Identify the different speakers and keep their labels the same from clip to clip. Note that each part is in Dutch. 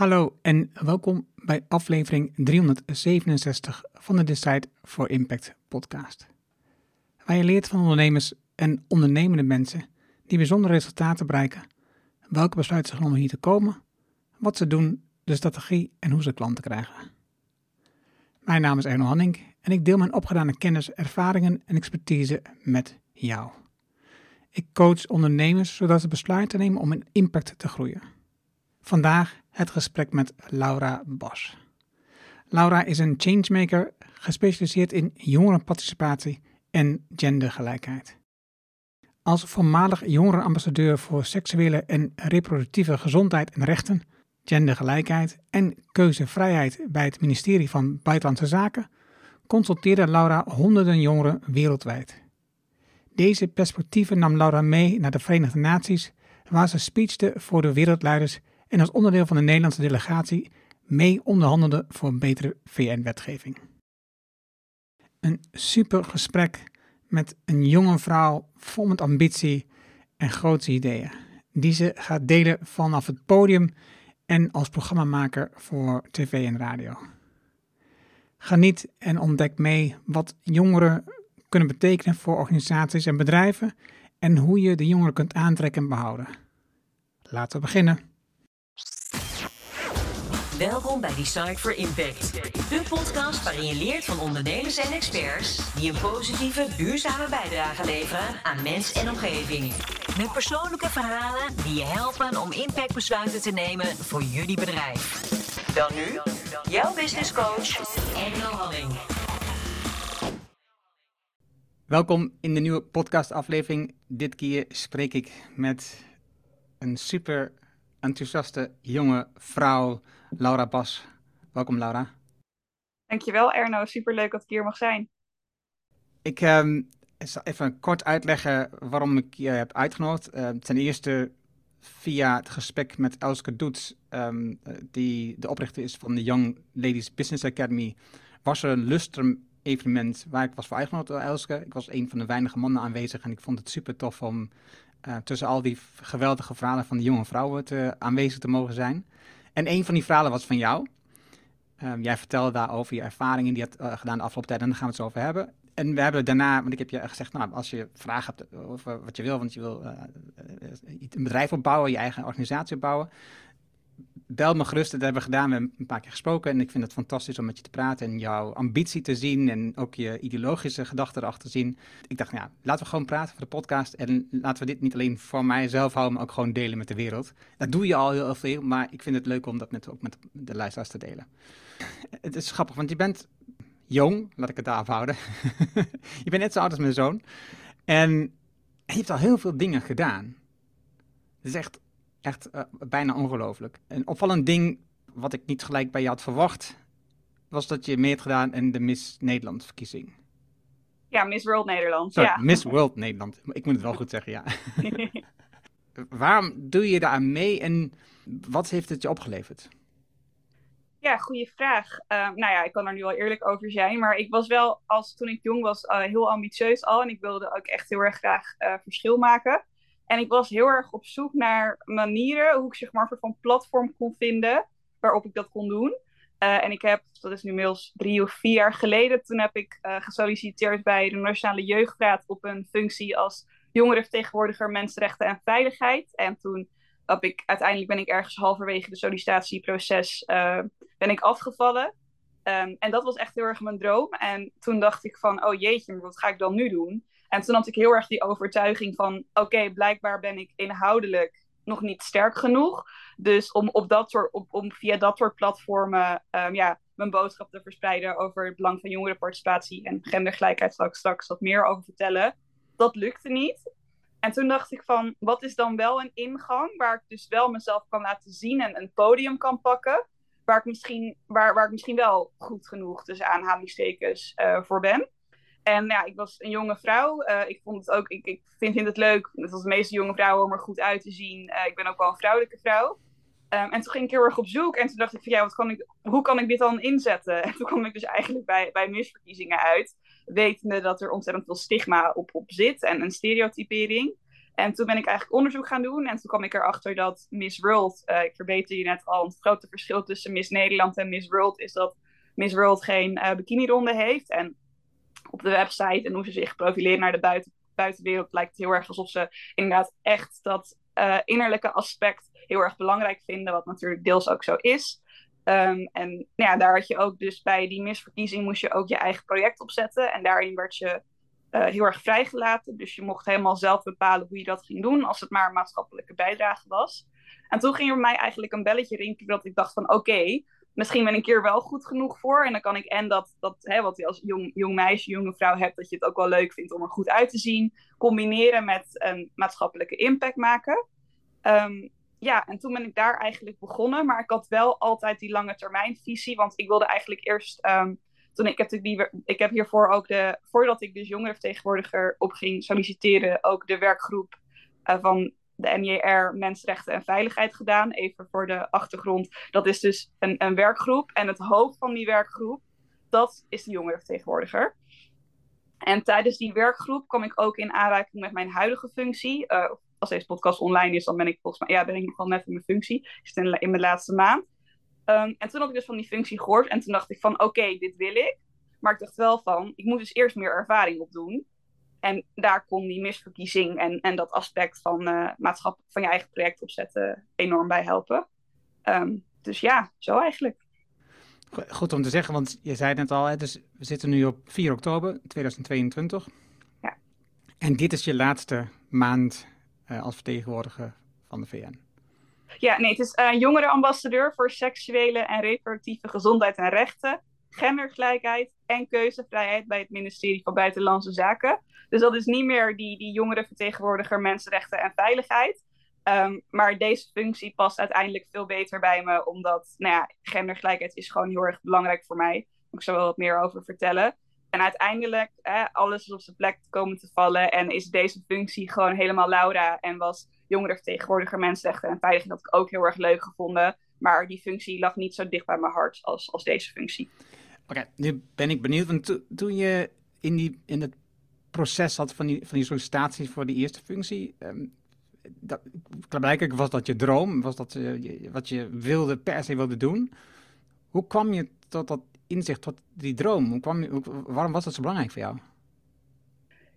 Speaker 1: Hallo en welkom bij aflevering 367 van de Decide for Impact podcast. Waar je leert van ondernemers en ondernemende mensen die bijzondere resultaten bereiken, welke besluiten ze genomen hier te komen, wat ze doen, de strategie en hoe ze klanten krijgen. Mijn naam is Erno Hanning en ik deel mijn opgedane kennis, ervaringen en expertise met jou. Ik coach ondernemers zodat ze besluiten nemen om in impact te groeien. Vandaag het gesprek met Laura Bos. Laura is een changemaker gespecialiseerd in jongerenparticipatie en gendergelijkheid. Als voormalig jongerenambassadeur voor seksuele en reproductieve gezondheid en rechten, gendergelijkheid en keuzevrijheid bij het ministerie van Buitenlandse Zaken, consulteerde Laura honderden jongeren wereldwijd. Deze perspectieven nam Laura mee naar de Verenigde Naties, waar ze speechte voor de wereldleiders en als onderdeel van de Nederlandse delegatie mee onderhandelde voor een betere VN-wetgeving. Een super gesprek met een jonge vrouw vol met ambitie en grootse ideeën, die ze gaat delen vanaf het podium en als programmamaker voor tv en radio. Geniet en ontdek mee wat jongeren kunnen betekenen voor organisaties en bedrijven en hoe je de jongeren kunt aantrekken en behouden. Laten we beginnen.
Speaker 2: Welkom bij Decide for Impact, de podcast waarin je leert van ondernemers en experts die een positieve, duurzame bijdrage leveren aan mens en omgeving. Met persoonlijke verhalen die je helpen om impactbesluiten te nemen voor jullie bedrijf. Dan nu, jouw business coach, Engel Halling.
Speaker 1: Welkom in de nieuwe podcastaflevering. Dit keer spreek ik met een super enthousiaste jonge vrouw, Laura Bas. Welkom Laura.
Speaker 3: Dankjewel Erno, superleuk dat ik hier mag zijn.
Speaker 1: Ik um, zal even kort uitleggen waarom ik je heb uitgenodigd. Uh, ten eerste via het gesprek met Elske Doets, um, die de oprichter is van de Young Ladies Business Academy, was er een lustrum evenement waar ik was voor uitgenodigd door Elske. Ik was een van de weinige mannen aanwezig en ik vond het super tof om uh, tussen al die geweldige verhalen van de jonge vrouwen te, aanwezig te mogen zijn. En een van die verhalen was van jou. Um, jij vertelde daarover je ervaringen die je had uh, gedaan de afgelopen tijd en daar gaan we het zo over hebben. En we hebben daarna, want ik heb je gezegd, nou, als je vragen hebt over wat je wil, want je wil een bedrijf opbouwen, je eigen organisatie opbouwen, bel me gerust. Dat hebben we gedaan. We hebben een paar keer gesproken. En ik vind het fantastisch om met je te praten en jouw ambitie te zien. En ook je ideologische gedachten erachter te zien. Ik dacht, nou ja, laten we gewoon praten voor de podcast. En laten we dit niet alleen voor mijzelf houden, maar ook gewoon delen met de wereld. Dat doe je al heel veel. Maar ik vind het leuk om dat met, ook met de luisteraars te delen. Het is grappig, want je bent jong. Laat ik het daar afhouden. je bent net zo oud als mijn zoon. En je hebt al heel veel dingen gedaan. Het is echt echt uh, bijna ongelooflijk. Een opvallend ding wat ik niet gelijk bij je had verwacht, was dat je mee hebt gedaan in de Miss Nederland verkiezing.
Speaker 3: Ja, Miss World Nederland.
Speaker 1: Sorry,
Speaker 3: ja.
Speaker 1: Miss World Nederland. Ik moet het wel goed zeggen, ja. Waarom doe je daar aan mee en wat heeft het je opgeleverd?
Speaker 3: Ja, goede vraag. Uh, nou ja, ik kan er nu wel eerlijk over zijn, maar ik was wel, als toen ik jong was, uh, heel ambitieus al en ik wilde ook echt heel erg graag uh, verschil maken. En ik was heel erg op zoek naar manieren hoe ik zeg maar een van platform kon vinden waarop ik dat kon doen. Uh, en ik heb, dat is nu inmiddels drie of vier jaar geleden, toen heb ik uh, gesolliciteerd bij de Nationale Jeugdraad op een functie als jongerenvertegenwoordiger mensenrechten en veiligheid. En toen heb ik, uiteindelijk ben ik ergens halverwege de sollicitatieproces uh, ben ik afgevallen. Um, en dat was echt heel erg mijn droom. En toen dacht ik van, oh jeetje, maar wat ga ik dan nu doen? En toen had ik heel erg die overtuiging van: oké, blijkbaar ben ik inhoudelijk nog niet sterk genoeg. Dus om, op dat soort, om via dat soort platformen um, ja, mijn boodschap te verspreiden over het belang van jongerenparticipatie en gendergelijkheid, zal ik straks wat meer over vertellen. Dat lukte niet. En toen dacht ik van, wat is dan wel een ingang waar ik dus wel mezelf kan laten zien en een podium kan pakken, waar ik misschien, waar, waar ik misschien wel goed genoeg tussen aanhalingstekens uh, voor ben. En ja, ik was een jonge vrouw. Uh, ik vond het ook, ik, ik vind, vind het leuk, net als de meeste jonge vrouwen, om er goed uit te zien. Uh, ik ben ook wel een vrouwelijke vrouw. Um, en toen ging ik heel erg op zoek. En toen dacht ik van ja, wat kan ik, hoe kan ik dit dan inzetten? En toen kwam ik dus eigenlijk bij, bij misverkiezingen uit. Wetende dat er ontzettend veel stigma op, op zit en een stereotypering. En toen ben ik eigenlijk onderzoek gaan doen. En toen kwam ik erachter dat Miss World, uh, ik verbeter je net al, het grote verschil tussen Miss Nederland en Miss World is dat Miss World geen uh, bikinironde heeft. En op de website en hoe ze zich profileren naar de buiten, buitenwereld lijkt het heel erg alsof ze inderdaad echt dat uh, innerlijke aspect heel erg belangrijk vinden, wat natuurlijk deels ook zo is. Um, en nou ja, daar had je ook dus bij die misverkiezing moest je ook je eigen project opzetten. En daarin werd je uh, heel erg vrijgelaten. Dus je mocht helemaal zelf bepalen hoe je dat ging doen, als het maar een maatschappelijke bijdrage was. En toen ging er mij eigenlijk een belletje rinkelen dat ik dacht van oké, misschien ben ik hier wel goed genoeg voor. En dan kan ik en dat, dat hè, wat je als jong, jong meisje, jonge vrouw hebt, dat je het ook wel leuk vindt om er goed uit te zien, combineren met een maatschappelijke impact maken. Um, ja, en toen ben ik daar eigenlijk begonnen. Maar ik had wel altijd die lange termijn visie. Want ik wilde eigenlijk eerst. Um, toen ik, heb die, ik heb hiervoor ook de. Voordat ik dus jongerenvertegenwoordiger op ging solliciteren, ook de werkgroep uh, van de NJR Mensenrechten en Veiligheid gedaan. Even voor de achtergrond. Dat is dus een, een werkgroep. En het hoofd van die werkgroep, dat is de jongerenvertegenwoordiger. En tijdens die werkgroep kwam ik ook in aanraking met mijn huidige functie. Uh, als deze podcast online is, dan ben ik volgens mij, ja, ben ik nog wel net in mijn functie. Ik zit in, mijn laatste maand. Um, en toen had ik dus van die functie gehoord. En toen dacht ik van, oké, dit wil ik. Maar ik dacht wel van, ik moet dus eerst meer ervaring opdoen. En daar kon die misverkiezing en, en dat aspect van uh, maatschappelijk van je eigen project opzetten enorm bij helpen. Um, dus ja, zo eigenlijk.
Speaker 1: Goed om te zeggen, want je zei het net al, hè, dus we zitten nu op 4 oktober 2022.
Speaker 3: Ja.
Speaker 1: En dit is je laatste maand uh, als vertegenwoordiger van de VN.
Speaker 3: Ja, nee, het is uh, jongerenambassadeur voor seksuele en reproductieve gezondheid en rechten, gendergelijkheid en keuzevrijheid bij het ministerie van Buitenlandse Zaken. Dus dat is niet meer die, die jongerenvertegenwoordiger mensenrechten en veiligheid. Um, maar deze functie past uiteindelijk veel beter bij me, omdat nou ja, gendergelijkheid is gewoon heel erg belangrijk voor mij. Ik zal wel wat meer over vertellen. En uiteindelijk, hè, alles is op zijn plek komen te vallen. En is deze functie gewoon helemaal Laura. En was jongerenvertegenwoordiger mensenrechten en veiligheid dat ik ook heel erg leuk gevonden. Maar die functie lag niet zo dicht bij mijn hart als, als deze functie.
Speaker 1: Oké, nu ben ik benieuwd. Want to, toen je in, die, in het proces zat van die, van die sollicitatie voor die eerste functie. Um, dat, blijkbaar was dat je droom, was dat uh, wat je wilde, per se wilde doen. Hoe kwam je tot dat inzicht, tot die droom? Hoe kwam je, waarom was dat zo belangrijk voor jou?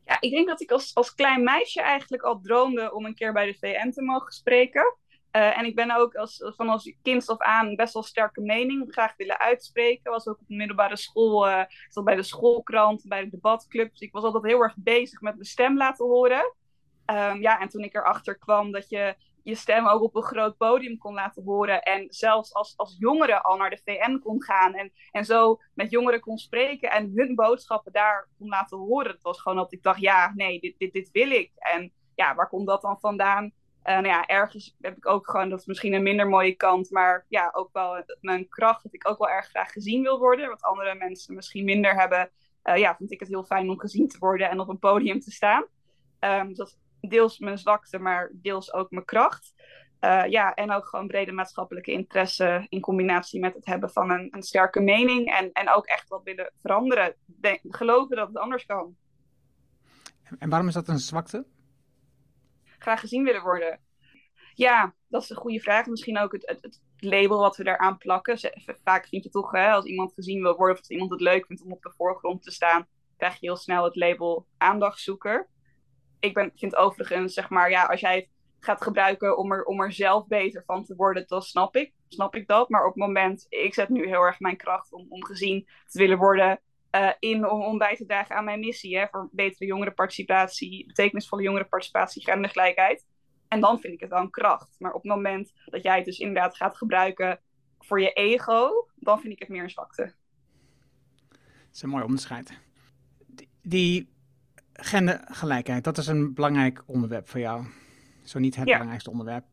Speaker 3: Ja, ik denk dat ik als, als klein meisje eigenlijk al droomde om een keer bij de VN te mogen spreken. Uh, en ik ben ook als, van als kind af aan best wel sterke mening graag willen uitspreken. Was ook op de middelbare school, uh, zat bij de schoolkrant, bij de debatclub. Dus ik was altijd heel erg bezig met mijn stem laten horen. Um, ja, en toen ik erachter kwam dat je je stem ook op een groot podium kon laten horen. En zelfs als, als jongere al naar de VN kon gaan. En, en zo met jongeren kon spreken en hun boodschappen daar kon laten horen. Het was gewoon dat ik dacht, ja, nee, dit, dit, dit wil ik. En ja, waar komt dat dan vandaan? Uh, nou ja, ergens heb ik ook gewoon, dat is misschien een minder mooie kant, maar ja, ook wel mijn kracht, dat ik ook wel erg graag gezien wil worden. Wat andere mensen misschien minder hebben. Uh, ja, vind ik het heel fijn om gezien te worden en op een podium te staan. Um, dat deels mijn zwakte, maar deels ook mijn kracht. Uh, ja, en ook gewoon brede maatschappelijke interesse in combinatie met het hebben van een, een sterke mening en, en ook echt wat willen veranderen. Geloven dat het anders kan.
Speaker 1: En waarom is dat een zwakte?
Speaker 3: Graag gezien willen worden. Ja, dat is een goede vraag. Misschien ook het, het, het label wat we daaraan plakken. Vaak vind je toch, hè, als iemand gezien wil worden of als iemand het leuk vindt om op de voorgrond te staan, krijg je heel snel het label aandachtzoeker ik ben, vind overigens, zeg maar, ja, als jij het gaat gebruiken om er, om er zelf beter van te worden, dan snap ik, snap ik dat. Maar op het moment, ik zet nu heel erg mijn kracht om, om gezien te willen worden uh, in om, om bij te dragen aan mijn missie. Hè, voor betere jongerenparticipatie, betekenisvolle jongerenparticipatie, gendergelijkheid. En dan vind ik het wel een kracht. Maar op het moment dat jij het dus inderdaad gaat gebruiken voor je ego, dan vind ik het meer een zwakte.
Speaker 1: Dat is een mooi onderscheid. Die gendergelijkheid, dat is een belangrijk onderwerp voor jou. Zo niet het belangrijkste onderwerp.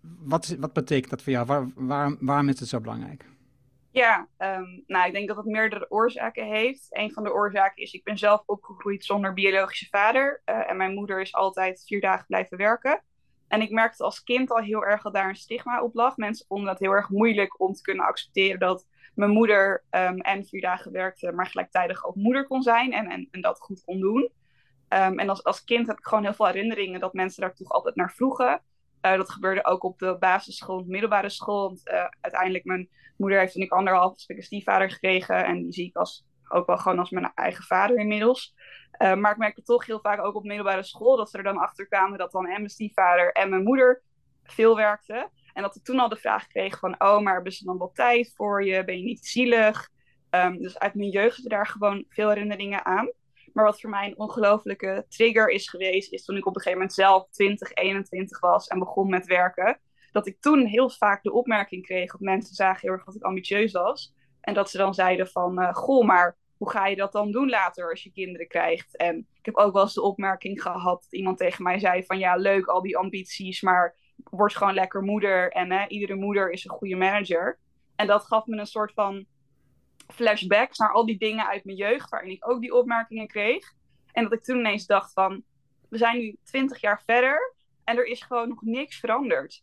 Speaker 1: Wat, wat betekent dat voor jou? Waar, waar, waarom is het zo belangrijk?
Speaker 3: Ja, um, nou, ik denk dat het meerdere oorzaken heeft. Een van de oorzaken is, ik ben zelf opgegroeid zonder biologische vader. Uh, en mijn moeder is altijd vier dagen blijven werken. En ik merkte als kind al heel erg dat daar een stigma op lag. Mensen vonden het heel erg moeilijk om te kunnen accepteren dat mijn moeder um, en vier dagen werkte, maar gelijktijdig ook moeder kon zijn en, en, en dat goed kon doen. Ehm, en als, als kind heb ik gewoon heel veel herinneringen dat mensen daar toch altijd naar vroegen. Uh, dat gebeurde ook op de basisschool, middelbare school. Want uh, uiteindelijk, mijn moeder heeft toen ik anderhalf dus een stiefvader gekregen. En die zie ik als, ook wel gewoon als mijn eigen vader inmiddels. Uh, maar ik merkte toch heel vaak ook op middelbare school dat ze er dan achter kwamen dat dan en mijn stiefvader en mijn moeder veel werkten. En dat ik toen al de vraag kreeg van, oh, maar hebben ze dan wel tijd voor je? Ben je niet zielig? Um, dus uit mijn jeugd daar gewoon veel herinneringen aan. Maar wat voor mij een ongelofelijke trigger is geweest, is toen ik op een gegeven moment zelf 20, 21 was en begon met werken. Dat ik toen heel vaak de opmerking kreeg dat mensen zagen heel erg dat ik ambitieus was. En dat ze dan zeiden van, uh, goh, maar hoe ga je dat dan doen later als je kinderen krijgt? En ik heb ook wel eens de opmerking gehad dat iemand tegen mij zei van, ja, leuk al die ambities, maar word gewoon lekker moeder. En iedere moeder is een goede manager. En dat gaf me een soort van flashbacks naar al die dingen uit mijn jeugd, waarin ik ook die opmerkingen kreeg. En dat ik toen ineens dacht van, we zijn nu twintig jaar verder en er is gewoon nog niks veranderd.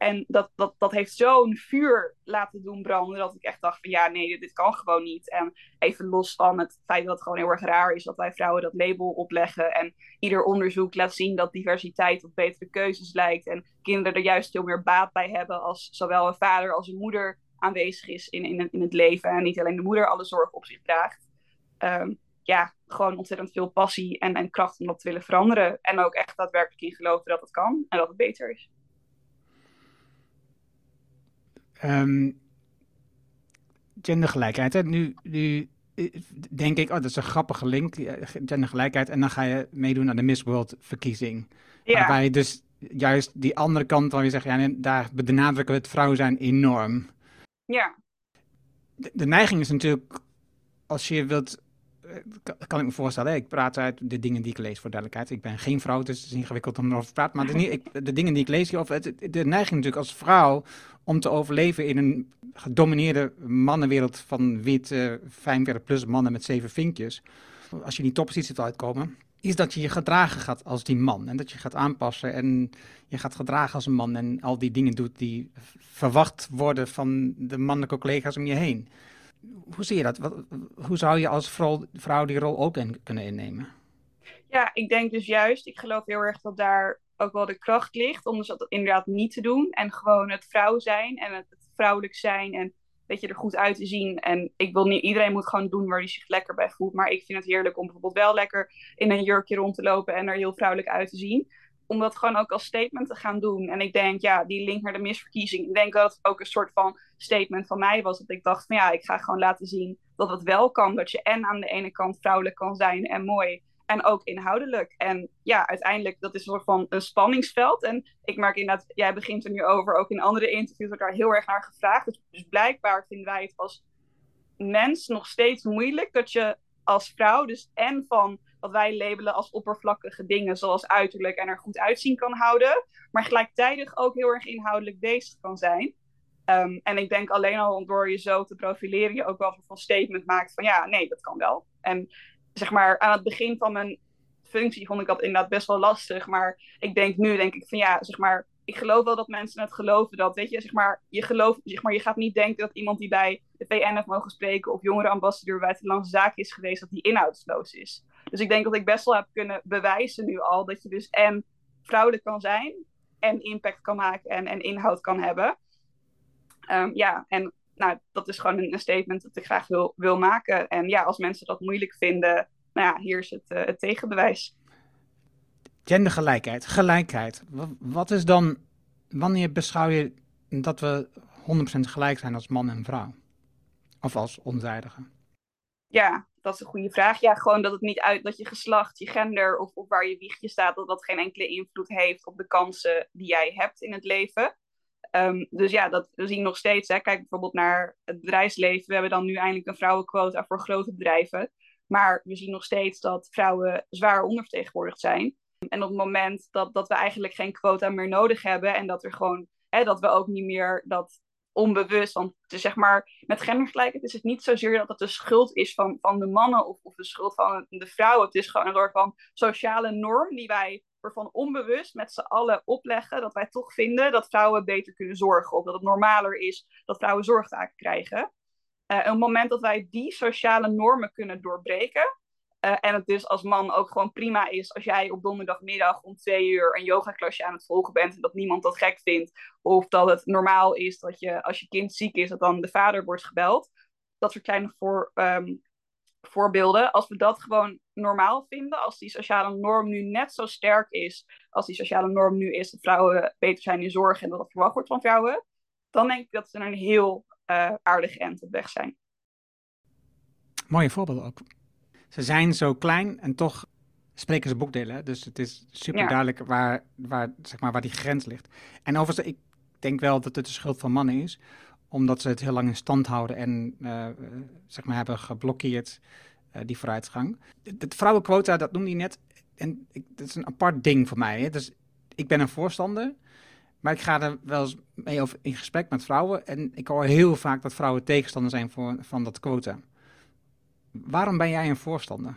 Speaker 3: En dat, dat, dat heeft zo'n vuur laten doen branden, dat ik echt dacht van ja, nee, dit, dit, kan gewoon niet. En even los van het feit dat het gewoon heel erg raar is dat wij vrouwen dat label opleggen. En ieder onderzoek laat zien dat diversiteit op betere keuzes lijkt. En kinderen er juist veel meer baat bij hebben als zowel een vader als een moeder aanwezig is in, in, in het leven. En niet alleen de moeder alle zorg op zich draagt. Um, ja, gewoon ontzettend veel passie en, en kracht om dat te willen veranderen. En ook echt daadwerkelijk in geloven dat het kan en dat het beter is.
Speaker 1: Um, gendergelijkheid, hè? Nu, nu eh, denk ik, oh, dat is een grappige link, gendergelijkheid. En dan ga je meedoen aan de Miss World verkiezing. Ja. Waarbij je dus juist die andere kant waar je zegt, ja, daar benadrukken we het vrouw zijn enorm.
Speaker 3: Ja.
Speaker 1: De, neiging is natuurlijk, als je wilt, eh, kan, ik me voorstellen, ik praat uit de dingen die ik lees voor duidelijkheid. Ik ben geen vrouw, dus het is ingewikkeld om erover te praten. Maar de, ik, de dingen die ik lees hierover, de neiging natuurlijk als vrouw om te overleven in een gedomineerde mannenwereld van wit, uh, 45 plus mannen met zeven vinkjes. Als je in die toppositie zit uitkomen, is dat je je gedragen gaat als die man. En dat je gaat aanpassen en je gaat gedragen als een man en al die dingen doet die verwacht worden van de mannelijke collega's om je heen. Hoe zie je dat? Hoe zou je als vrouw, die rol ook kunnen innemen?
Speaker 3: Ja, ik denk dus juist, ik geloof heel erg dat daar ook wel de kracht ligt om dus dat inderdaad niet te doen. En gewoon het vrouw zijn en het vrouwelijk zijn en weet je, er goed uit te zien. En ik wil niet, iedereen moet gewoon doen waar hij zich lekker bij voelt. Maar ik vind het heerlijk om bijvoorbeeld wel lekker in een jurkje rond te lopen en er heel vrouwelijk uit te zien. Om dat gewoon ook als statement te gaan doen. En ik denk, ja, die link naar de misverkiezing. Ik denk dat het ook een soort van statement van mij was. Dat ik dacht van ja, ik ga gewoon laten zien dat het wel kan. Dat je en aan de ene kant vrouwelijk kan zijn en mooi en ook inhoudelijk. En ja, uiteindelijk, dat is een soort van een spanningsveld. En ik merk inderdaad, jij begint er nu over, ook in andere interviews wordt daar heel erg naar gevraagd. Dus, dus blijkbaar vinden wij het als mens nog steeds moeilijk dat je als vrouw, dus en van wat wij labelen als oppervlakkige dingen, zoals uiterlijk en er goed uitzien kan houden, maar gelijktijdig ook heel erg inhoudelijk bezig kan zijn. Ehm, en ik denk alleen al door je zo te profileren, je ook wel een statement maakt van ja, nee, dat kan wel. En zeg maar, aan het begin van mijn functie vond ik dat inderdaad best wel lastig. Maar ik denk nu, denk ik van ja, zeg maar, ik geloof wel dat mensen het geloven. Dat, weet je, zeg maar, je gelooft, zeg maar, je gaat niet denken dat iemand die bij de VN heeft mogen spreken of jongerenambassadeur bij Buitenlandse Zaken is geweest, dat die inhoudsloos is. Dus ik denk dat ik best wel heb kunnen bewijzen nu al dat je dus en vrouwelijk kan zijn en impact kan maken en, en inhoud kan hebben. Um, ja, en nou, dat is gewoon een, statement dat ik graag wil, wil maken. En ja, als mensen dat moeilijk vinden, nou ja, hier is het, uh, het tegenbewijs.
Speaker 1: Gendergelijkheid, gelijkheid. Wat is dan, wanneer beschouw je dat we 100% gelijk zijn als man en vrouw? Of als onzijdige?
Speaker 3: Ja, dat is een goede vraag. Ja, gewoon dat het niet uit dat je geslacht, je gender of, of waar je wiegje staat, dat dat geen enkele invloed heeft op de kansen die jij hebt in het leven. Um, dus ja, dat, we zien nog steeds. Hè. Kijk bijvoorbeeld naar het bedrijfsleven. We hebben dan nu eindelijk een vrouwenquota voor grote bedrijven. Maar we zien nog steeds dat vrouwen zwaar ondervertegenwoordigd zijn. En op het moment dat, dat we eigenlijk geen quota meer nodig hebben en dat er gewoon, hè, dat we ook niet meer dat onbewust, want het is zeg maar, met gendergelijkheid is het niet zozeer dat het de schuld is van, van de mannen of, of de schuld van de vrouwen. Het is gewoon een soort van sociale norm die wij van onbewust met z'n allen opleggen dat wij toch vinden dat vrouwen beter kunnen zorgen. Of dat het normaler is dat vrouwen zorgtaken krijgen. Uh, het moment dat wij die sociale normen kunnen doorbreken, Uh, en het dus als man ook gewoon prima is als jij op donderdagmiddag om twee uur een yogaklasje aan het volgen bent en dat niemand dat gek vindt. Of dat het normaal is dat je als je kind ziek is, dat dan de vader wordt gebeld. Dat soort kleine voor, um, voorbeelden. Als we dat gewoon normaal vinden, als die sociale norm nu net zo sterk is als die sociale norm nu is dat vrouwen beter zijn in zorg en dat dat verwacht wordt van vrouwen, dan denk ik dat ze een heel uh, aardig end op weg zijn.
Speaker 1: Mooie voorbeelden ook. Ze zijn zo klein en toch spreken ze boekdelen. Dus het is super duidelijk waar, waar, zeg maar, waar die grens ligt. En overigens, ik denk wel dat het de schuld van mannen is omdat ze het heel lang in stand houden en uh, zeg maar hebben geblokkeerd, die vooruitgang. Het vrouwenquota, dat noemde je net. En ik, dat is een apart ding voor mij. Hè. Dus ik ben een voorstander, maar ik ga er wel eens mee over in gesprek met vrouwen. En ik hoor heel vaak dat vrouwen tegenstander zijn voor, van dat quota. Waarom ben jij een voorstander?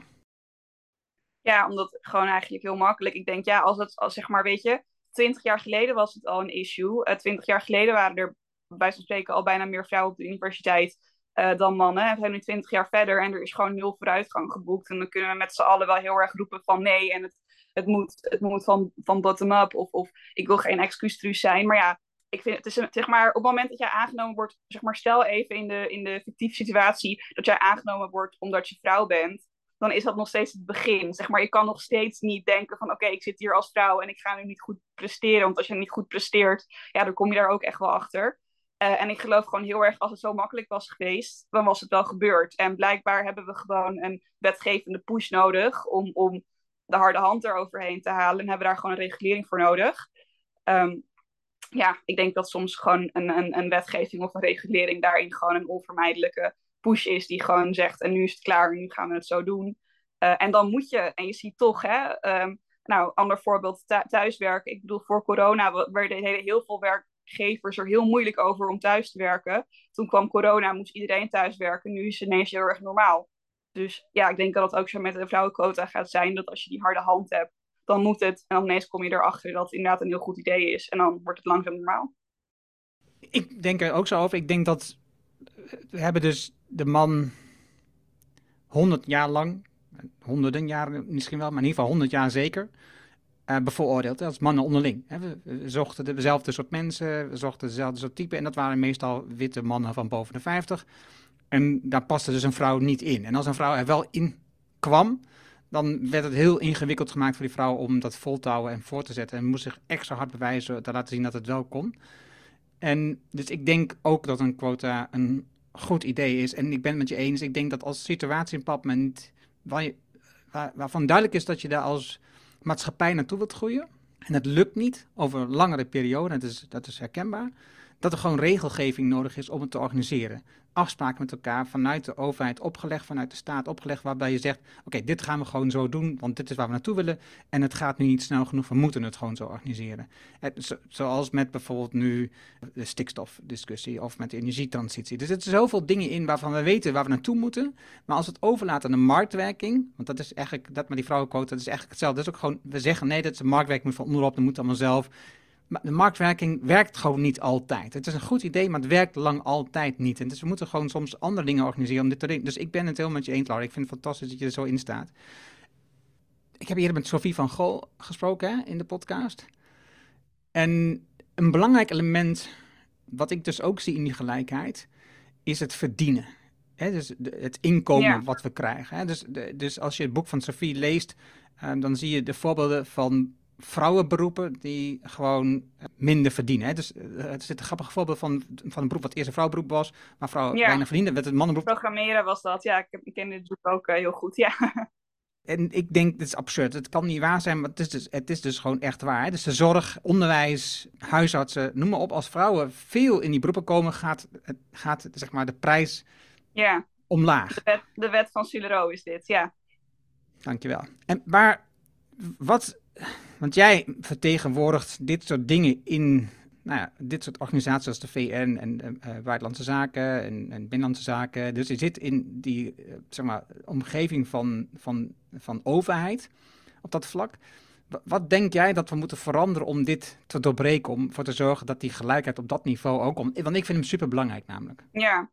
Speaker 3: Ja, omdat gewoon eigenlijk heel makkelijk. Ik denk, ja, als het, als zeg maar, weet je, twintig jaar geleden was het al een issue. Uh, twintig jaar geleden waren er bij spreken al bijna meer vrouwen op de universiteit uh, dan mannen. We zijn nu twintig jaar verder en er is gewoon nul vooruitgang geboekt. En dan kunnen we met z'n allen wel heel erg roepen van nee en het, het moet, het moet van, van bottom-up of, of ik wil geen excuustruus zijn. Maar ja, ik vind het is zeg maar op het moment dat jij aangenomen wordt, zeg maar stel even in de, in de fictieve situatie dat jij aangenomen wordt omdat je vrouw bent dan is dat nog steeds het begin. Zeg maar, je kan nog steeds niet denken van oké, ik zit hier als vrouw en ik ga nu niet goed presteren. Want als je niet goed presteert, ja, dan kom je daar ook echt wel achter. Uh, en ik geloof gewoon heel erg, als het zo makkelijk was geweest, dan was het wel gebeurd. En blijkbaar hebben we gewoon een wetgevende push nodig om, om de harde hand eroverheen te halen. En hebben daar gewoon een regulering voor nodig. Um, ja, ik denk dat soms gewoon een, een, een wetgeving of een regulering daarin gewoon een onvermijdelijke push is die gewoon zegt en nu is het klaar nu gaan we het zo doen. Uh, en dan moet je, en je ziet toch, hè, um, nou, ander voorbeeld, thuiswerken. Ik bedoel, voor corona werden heel veel werkgevers er heel moeilijk over om thuis te werken. Toen kwam corona, moest iedereen thuis werken. Nu is het ineens heel erg normaal. Dus ja, ik denk dat het ook zo met de vrouwenquota gaat zijn, dat als je die harde hand hebt, dan moet het. En dan ineens kom je erachter dat het inderdaad een heel goed idee is. En dan wordt het langzaam normaal.
Speaker 1: Ik denk er ook zo over. Ik denk dat we hebben dus de man honderd jaar lang, honderden jaren misschien wel, maar in ieder geval honderd jaar zeker, uh, bevooroordeeld als mannen onderling. we, zochten dezelfde soort mensen, we zochten dezelfde soort type en dat waren meestal witte mannen van boven de 50. En daar paste dus een vrouw niet in. En als een vrouw er wel in kwam, dan werd het heel ingewikkeld gemaakt voor die vrouw om dat vol te houden en voor te zetten. En moest zich extra hard bewijzen te laten zien dat het wel kon. En dus ik denk ook dat een quota een goed idee is. En ik ben het met je eens. Ik denk dat als situatie je, waar, waarvan duidelijk is dat je daar als maatschappij naartoe wilt groeien. En het lukt niet over langere periode, dat is, dat is herkenbaar. Dat er gewoon regelgeving nodig is om het te organiseren afspraken met elkaar vanuit de overheid opgelegd, vanuit de staat opgelegd, waarbij je zegt: Oké, dit gaan we gewoon zo doen, want dit is waar we naartoe willen. En het gaat nu niet snel genoeg, we moeten het gewoon zo organiseren. zoals met bijvoorbeeld nu de stikstofdiscussie of met de energietransitie. Er zitten zoveel dingen in waarvan we weten waar we naartoe moeten. Maar als we het overlaten aan de marktwerking, want dat is eigenlijk, dat met die vrouwenquote, dat is eigenlijk hetzelfde. Dat is ook gewoon, we zeggen nee, dat is de marktwerking van onderop, dat moet allemaal zelf. De marktwerking werkt gewoon niet altijd. Het is een goed idee, maar het werkt lang altijd niet. En dus we moeten gewoon soms andere dingen organiseren om dit te doen. Dus ik ben het helemaal met je eens, Laura. Ik vind het fantastisch dat je er zo in staat. Ik heb eerder met Sophie van Gol gesproken hè, in de podcast. En een belangrijk element, wat ik dus ook zie in die gelijkheid, is het verdienen. Hè, dus het inkomen wat we krijgen. Hè. Dus, dus als je het boek van Sophie leest, uh, dan zie je de voorbeelden van vrouwenberoepen die gewoon minder verdienen. Hè? Dus uh, er zit een grappig voorbeeld van, van een beroep wat eerst een vrouwberoep was, maar vrouwen ja. weinig verdienden. Werd het mannenberoep.
Speaker 3: Programmeren was dat, ja. Ik, ik ken dit boek ook uh, heel goed, ja.
Speaker 1: En ik denk, dit is absurd. Het kan niet waar zijn, maar het is dus, het is dus gewoon echt waar. Hè? Dus de zorg, onderwijs, huisartsen, noem maar op. Als vrouwen veel in die beroepen komen, gaat, gaat zeg maar, de prijs ja. omlaag.
Speaker 3: De wet, de wet van Sulero is dit, ja.
Speaker 1: Dankjewel. En maar wat want jij vertegenwoordigt dit soort dingen in nou ja, dit soort organisaties als de VN en uh, Buitenlandse Zaken en, en, Binnenlandse Zaken. Dus je zit in die uh, zeg maar, omgeving van, van, van overheid op dat vlak. wat denk jij dat we moeten veranderen om dit te doorbreken? Om ervoor te zorgen dat die gelijkheid op dat niveau ook komt? Want ik vind hem super belangrijk namelijk.
Speaker 3: Ja,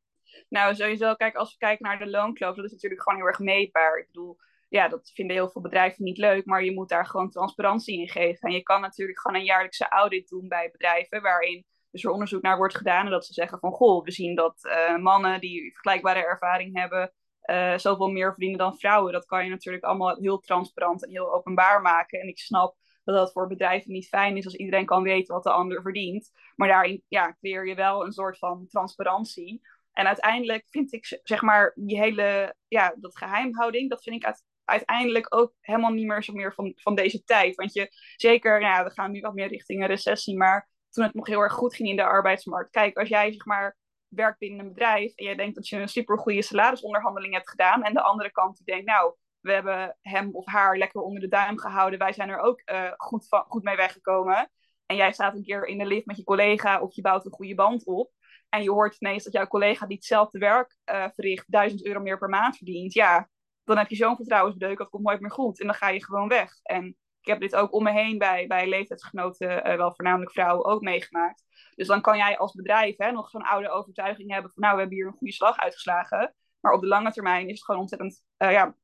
Speaker 3: nou sowieso, kijk, als we kijken naar de loonkloof, dat is natuurlijk gewoon heel erg meetbaar. Ik bedoel, ja, dat vinden heel veel bedrijven niet leuk, maar je moet daar gewoon transparantie in geven. En je kan natuurlijk gewoon een jaarlijkse audit doen bij bedrijven, waarin dus er onderzoek naar wordt gedaan en dat ze zeggen van, goh, we zien dat uh, mannen die vergelijkbare ervaring hebben, uh, zoveel meer verdienen dan vrouwen. Dat kan je natuurlijk allemaal heel transparant en heel openbaar maken. En ik snap dat dat voor bedrijven niet fijn is als iedereen kan weten wat de ander verdient. Maar daarin ja, creëer je wel een soort van transparantie. En uiteindelijk vind ik, zeg maar, die hele, ja, dat geheimhouding, dat vind ik uiteindelijk ook helemaal niet meer zo meer van, van deze tijd. Want je, zeker, nou we gaan nu wat meer richting een recessie, maar toen het nog heel erg goed ging in de arbeidsmarkt. Kijk, als jij, zeg maar, werkt binnen een bedrijf en jij denkt dat je een super goede salarisonderhandeling hebt gedaan en de andere kant die denkt, nou, we hebben hem of haar lekker onder de duim gehouden, wij zijn er ook uh, goed, van, goed mee weggekomen. En jij staat een keer in de lift met je collega of je bouwt een goede band op. En je hoort ineens dat jouw collega die hetzelfde werk uh, verricht, 1000 euro meer per maand verdient. Ja, dan heb je zo'n vertrouwensbreuk, dat komt nooit meer goed. En dan ga je gewoon weg. En ik heb dit ook om me heen bij, bij leeftijdsgenoten, uh, wel voornamelijk vrouwen, ook meegemaakt. Dus dan kan jij als bedrijf hè, nog zo'n oude overtuiging hebben van nou, we hebben hier een goede slag uitgeslagen. Maar op de lange termijn is het gewoon ontzettend, uh, ja,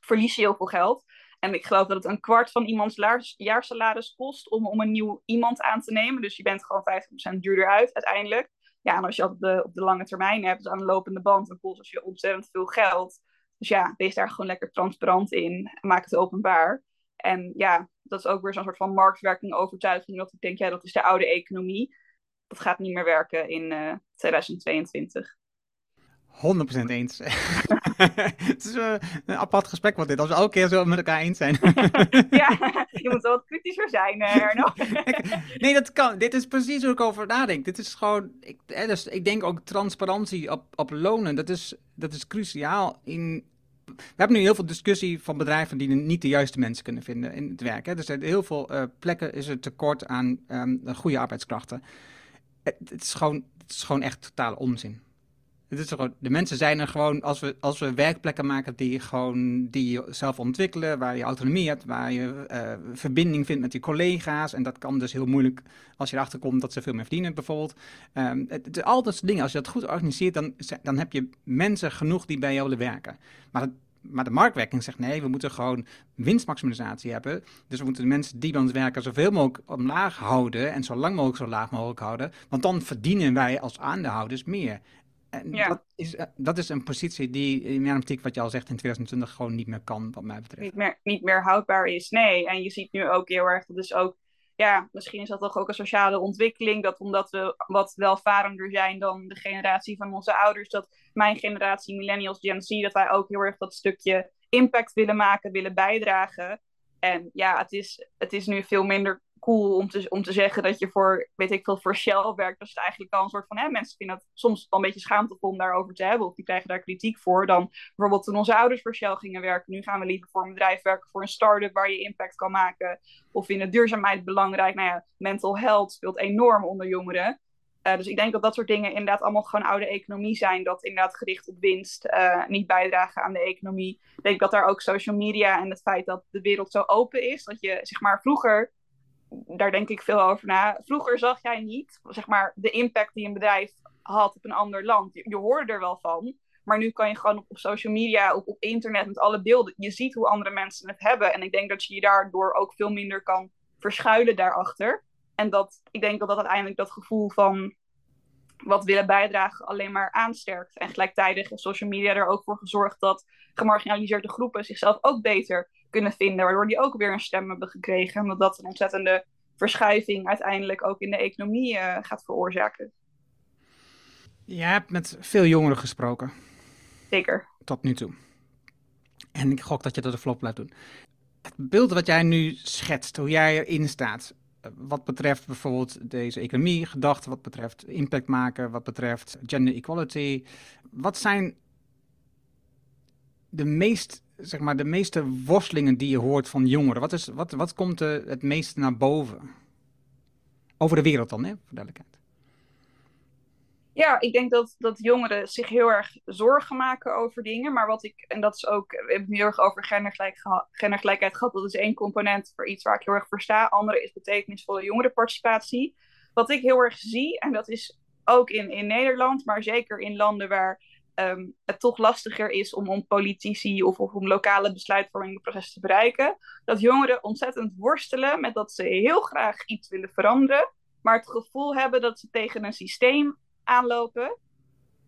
Speaker 3: verlies je heel veel geld. En ik geloof dat het een kwart van iemands jaarsalaris kost om, om een nieuw iemand aan te nemen. Dus je bent gewoon 50% duurder uit uiteindelijk. Ja, en als je dat op de, lange termijn hebt, dus aan de lopende band, dan kost je ontzettend veel geld. Dus ja, wees daar gewoon lekker transparant in. Maak het openbaar. En ja, dat is ook weer zo'n soort van marktwerking overtuiging. Dat ik denk, ja, dat is de oude economie dat gaat niet meer werken in uh, 2022.
Speaker 1: 100% eens. het is uh, een apart gesprek wat dit, als we elke keer zo met elkaar eens zijn.
Speaker 3: ja, je moet wel wat kritischer zijn, Erno.
Speaker 1: nee, dat kan. Dit is precies hoe ik over nadenk. Dit is gewoon, ik, dus, ik denk ook transparantie op, op lonen, dat is, dat is cruciaal in we hebben nu heel veel discussie van bedrijven die niet de juiste mensen kunnen vinden in het werk. Hè. Dus er heel veel uh, plekken is er tekort aan um, goede arbeidskrachten het, is gewoon, het is gewoon echt totale onzin. De mensen zijn er gewoon, als we, als we werkplekken maken die, gewoon, die je zelf ontwikkelen, waar je autonomie hebt, waar je uh, verbinding vindt met je collega's. En dat kan dus heel moeilijk als je erachter komt dat ze veel meer verdienen, bijvoorbeeld. Um, het, het, al dat soort dingen, als je dat goed organiseert, dan, dan heb je mensen genoeg die bij jou willen werken. Maar het, maar de marktwerking zegt nee, we moeten gewoon winstmaximalisatie hebben. Dus we moeten de mensen die bij ons werken zoveel mogelijk omlaag houden en zo lang mogelijk zo laag mogelijk houden. Want dan verdienen wij als aandeelhouders meer. En ja. dat, is, eh, dat is een positie die in mijn optiek, wat je al zegt, in 2020 gewoon niet meer kan, wat mij betreft.
Speaker 3: Niet meer, niet meer houdbaar is, nee. En je ziet nu ook heel erg, dat is ook ja, misschien is dat toch ook een sociale ontwikkeling. Dat omdat we wat welvarender zijn dan de generatie van onze ouders, dat mijn generatie, millennials, Gen Z, dat wij ook heel erg dat stukje impact willen maken, willen bijdragen. En ja, het is, het is nu veel minder cool om te, om te zeggen dat je voor, weet ik veel, voor Shell werkt. Dat is eigenlijk al een soort van, hè, mensen vinden het soms wel een beetje schaamtevol om daarover te hebben. Of die krijgen daar kritiek voor. Dan bijvoorbeeld toen onze ouders voor Shell gingen werken. Nu gaan we liever voor een bedrijf werken, voor een start-up waar je impact kan maken. Of vinden duurzaamheid belangrijk. Nou ja, mental health speelt enorm onder jongeren. Uh, dus ik denk dat dat soort dingen inderdaad allemaal gewoon oude economie zijn. Dat inderdaad gericht op winst uh, niet bijdragen aan de economie. Ik denk dat daar ook social media en het feit dat de wereld zo open is. Dat je zeg maar vroeger daar denk ik veel over na. Vroeger zag jij niet, zeg maar, de impact die een bedrijf had op een ander land. Je, hoorde er wel van. Maar nu kan je gewoon op, social media, op, op internet, met alle beelden, je ziet hoe andere mensen het hebben. En ik denk dat je je daardoor ook veel minder kan verschuilen daarachter. En dat, ik denk dat dat uiteindelijk dat gevoel van wat willen bijdragen alleen maar aansterkt. En gelijktijdig heeft social media er ook voor gezorgd dat gemarginaliseerde groepen zichzelf ook beter kunnen vinden, waardoor die ook weer een stem hebben gekregen. Omdat dat een ontzettende verschuiving uiteindelijk ook in de economie uh, gaat veroorzaken.
Speaker 1: Je hebt met veel jongeren gesproken.
Speaker 3: Zeker.
Speaker 1: Tot nu toe. En ik gok dat je dat de flop laat doen. Het beeld wat jij nu schetst, hoe jij erin staat, eh, wat betreft bijvoorbeeld deze economie gedacht, wat betreft impact maken, wat betreft gender equality. Wat zijn de meest zeg maar, de meeste worstelingen die je hoort van jongeren? Wat, is, wat, wat komt het meeste naar boven? Over de wereld dan, hè, voor duidelijkheid.
Speaker 3: Ja, ik denk dat, dat jongeren zich heel erg zorgen maken over dingen. Maar wat ik, en dat is ook, we hebben het heel erg over gendergelijk gendergelijkheid gehad. Dat is één component voor iets waar ik heel erg voor sta. Andere is betekenisvolle jongerenparticipatie. Wat ik heel erg zie, en dat is ook in, in Nederland, maar zeker in landen waar um, het toch lastiger is om, om politici of, om lokale besluitvormingsprocessen te bereiken, dat jongeren ontzettend worstelen met dat ze heel graag iets willen veranderen, maar het gevoel hebben dat ze tegen een systeem aanlopen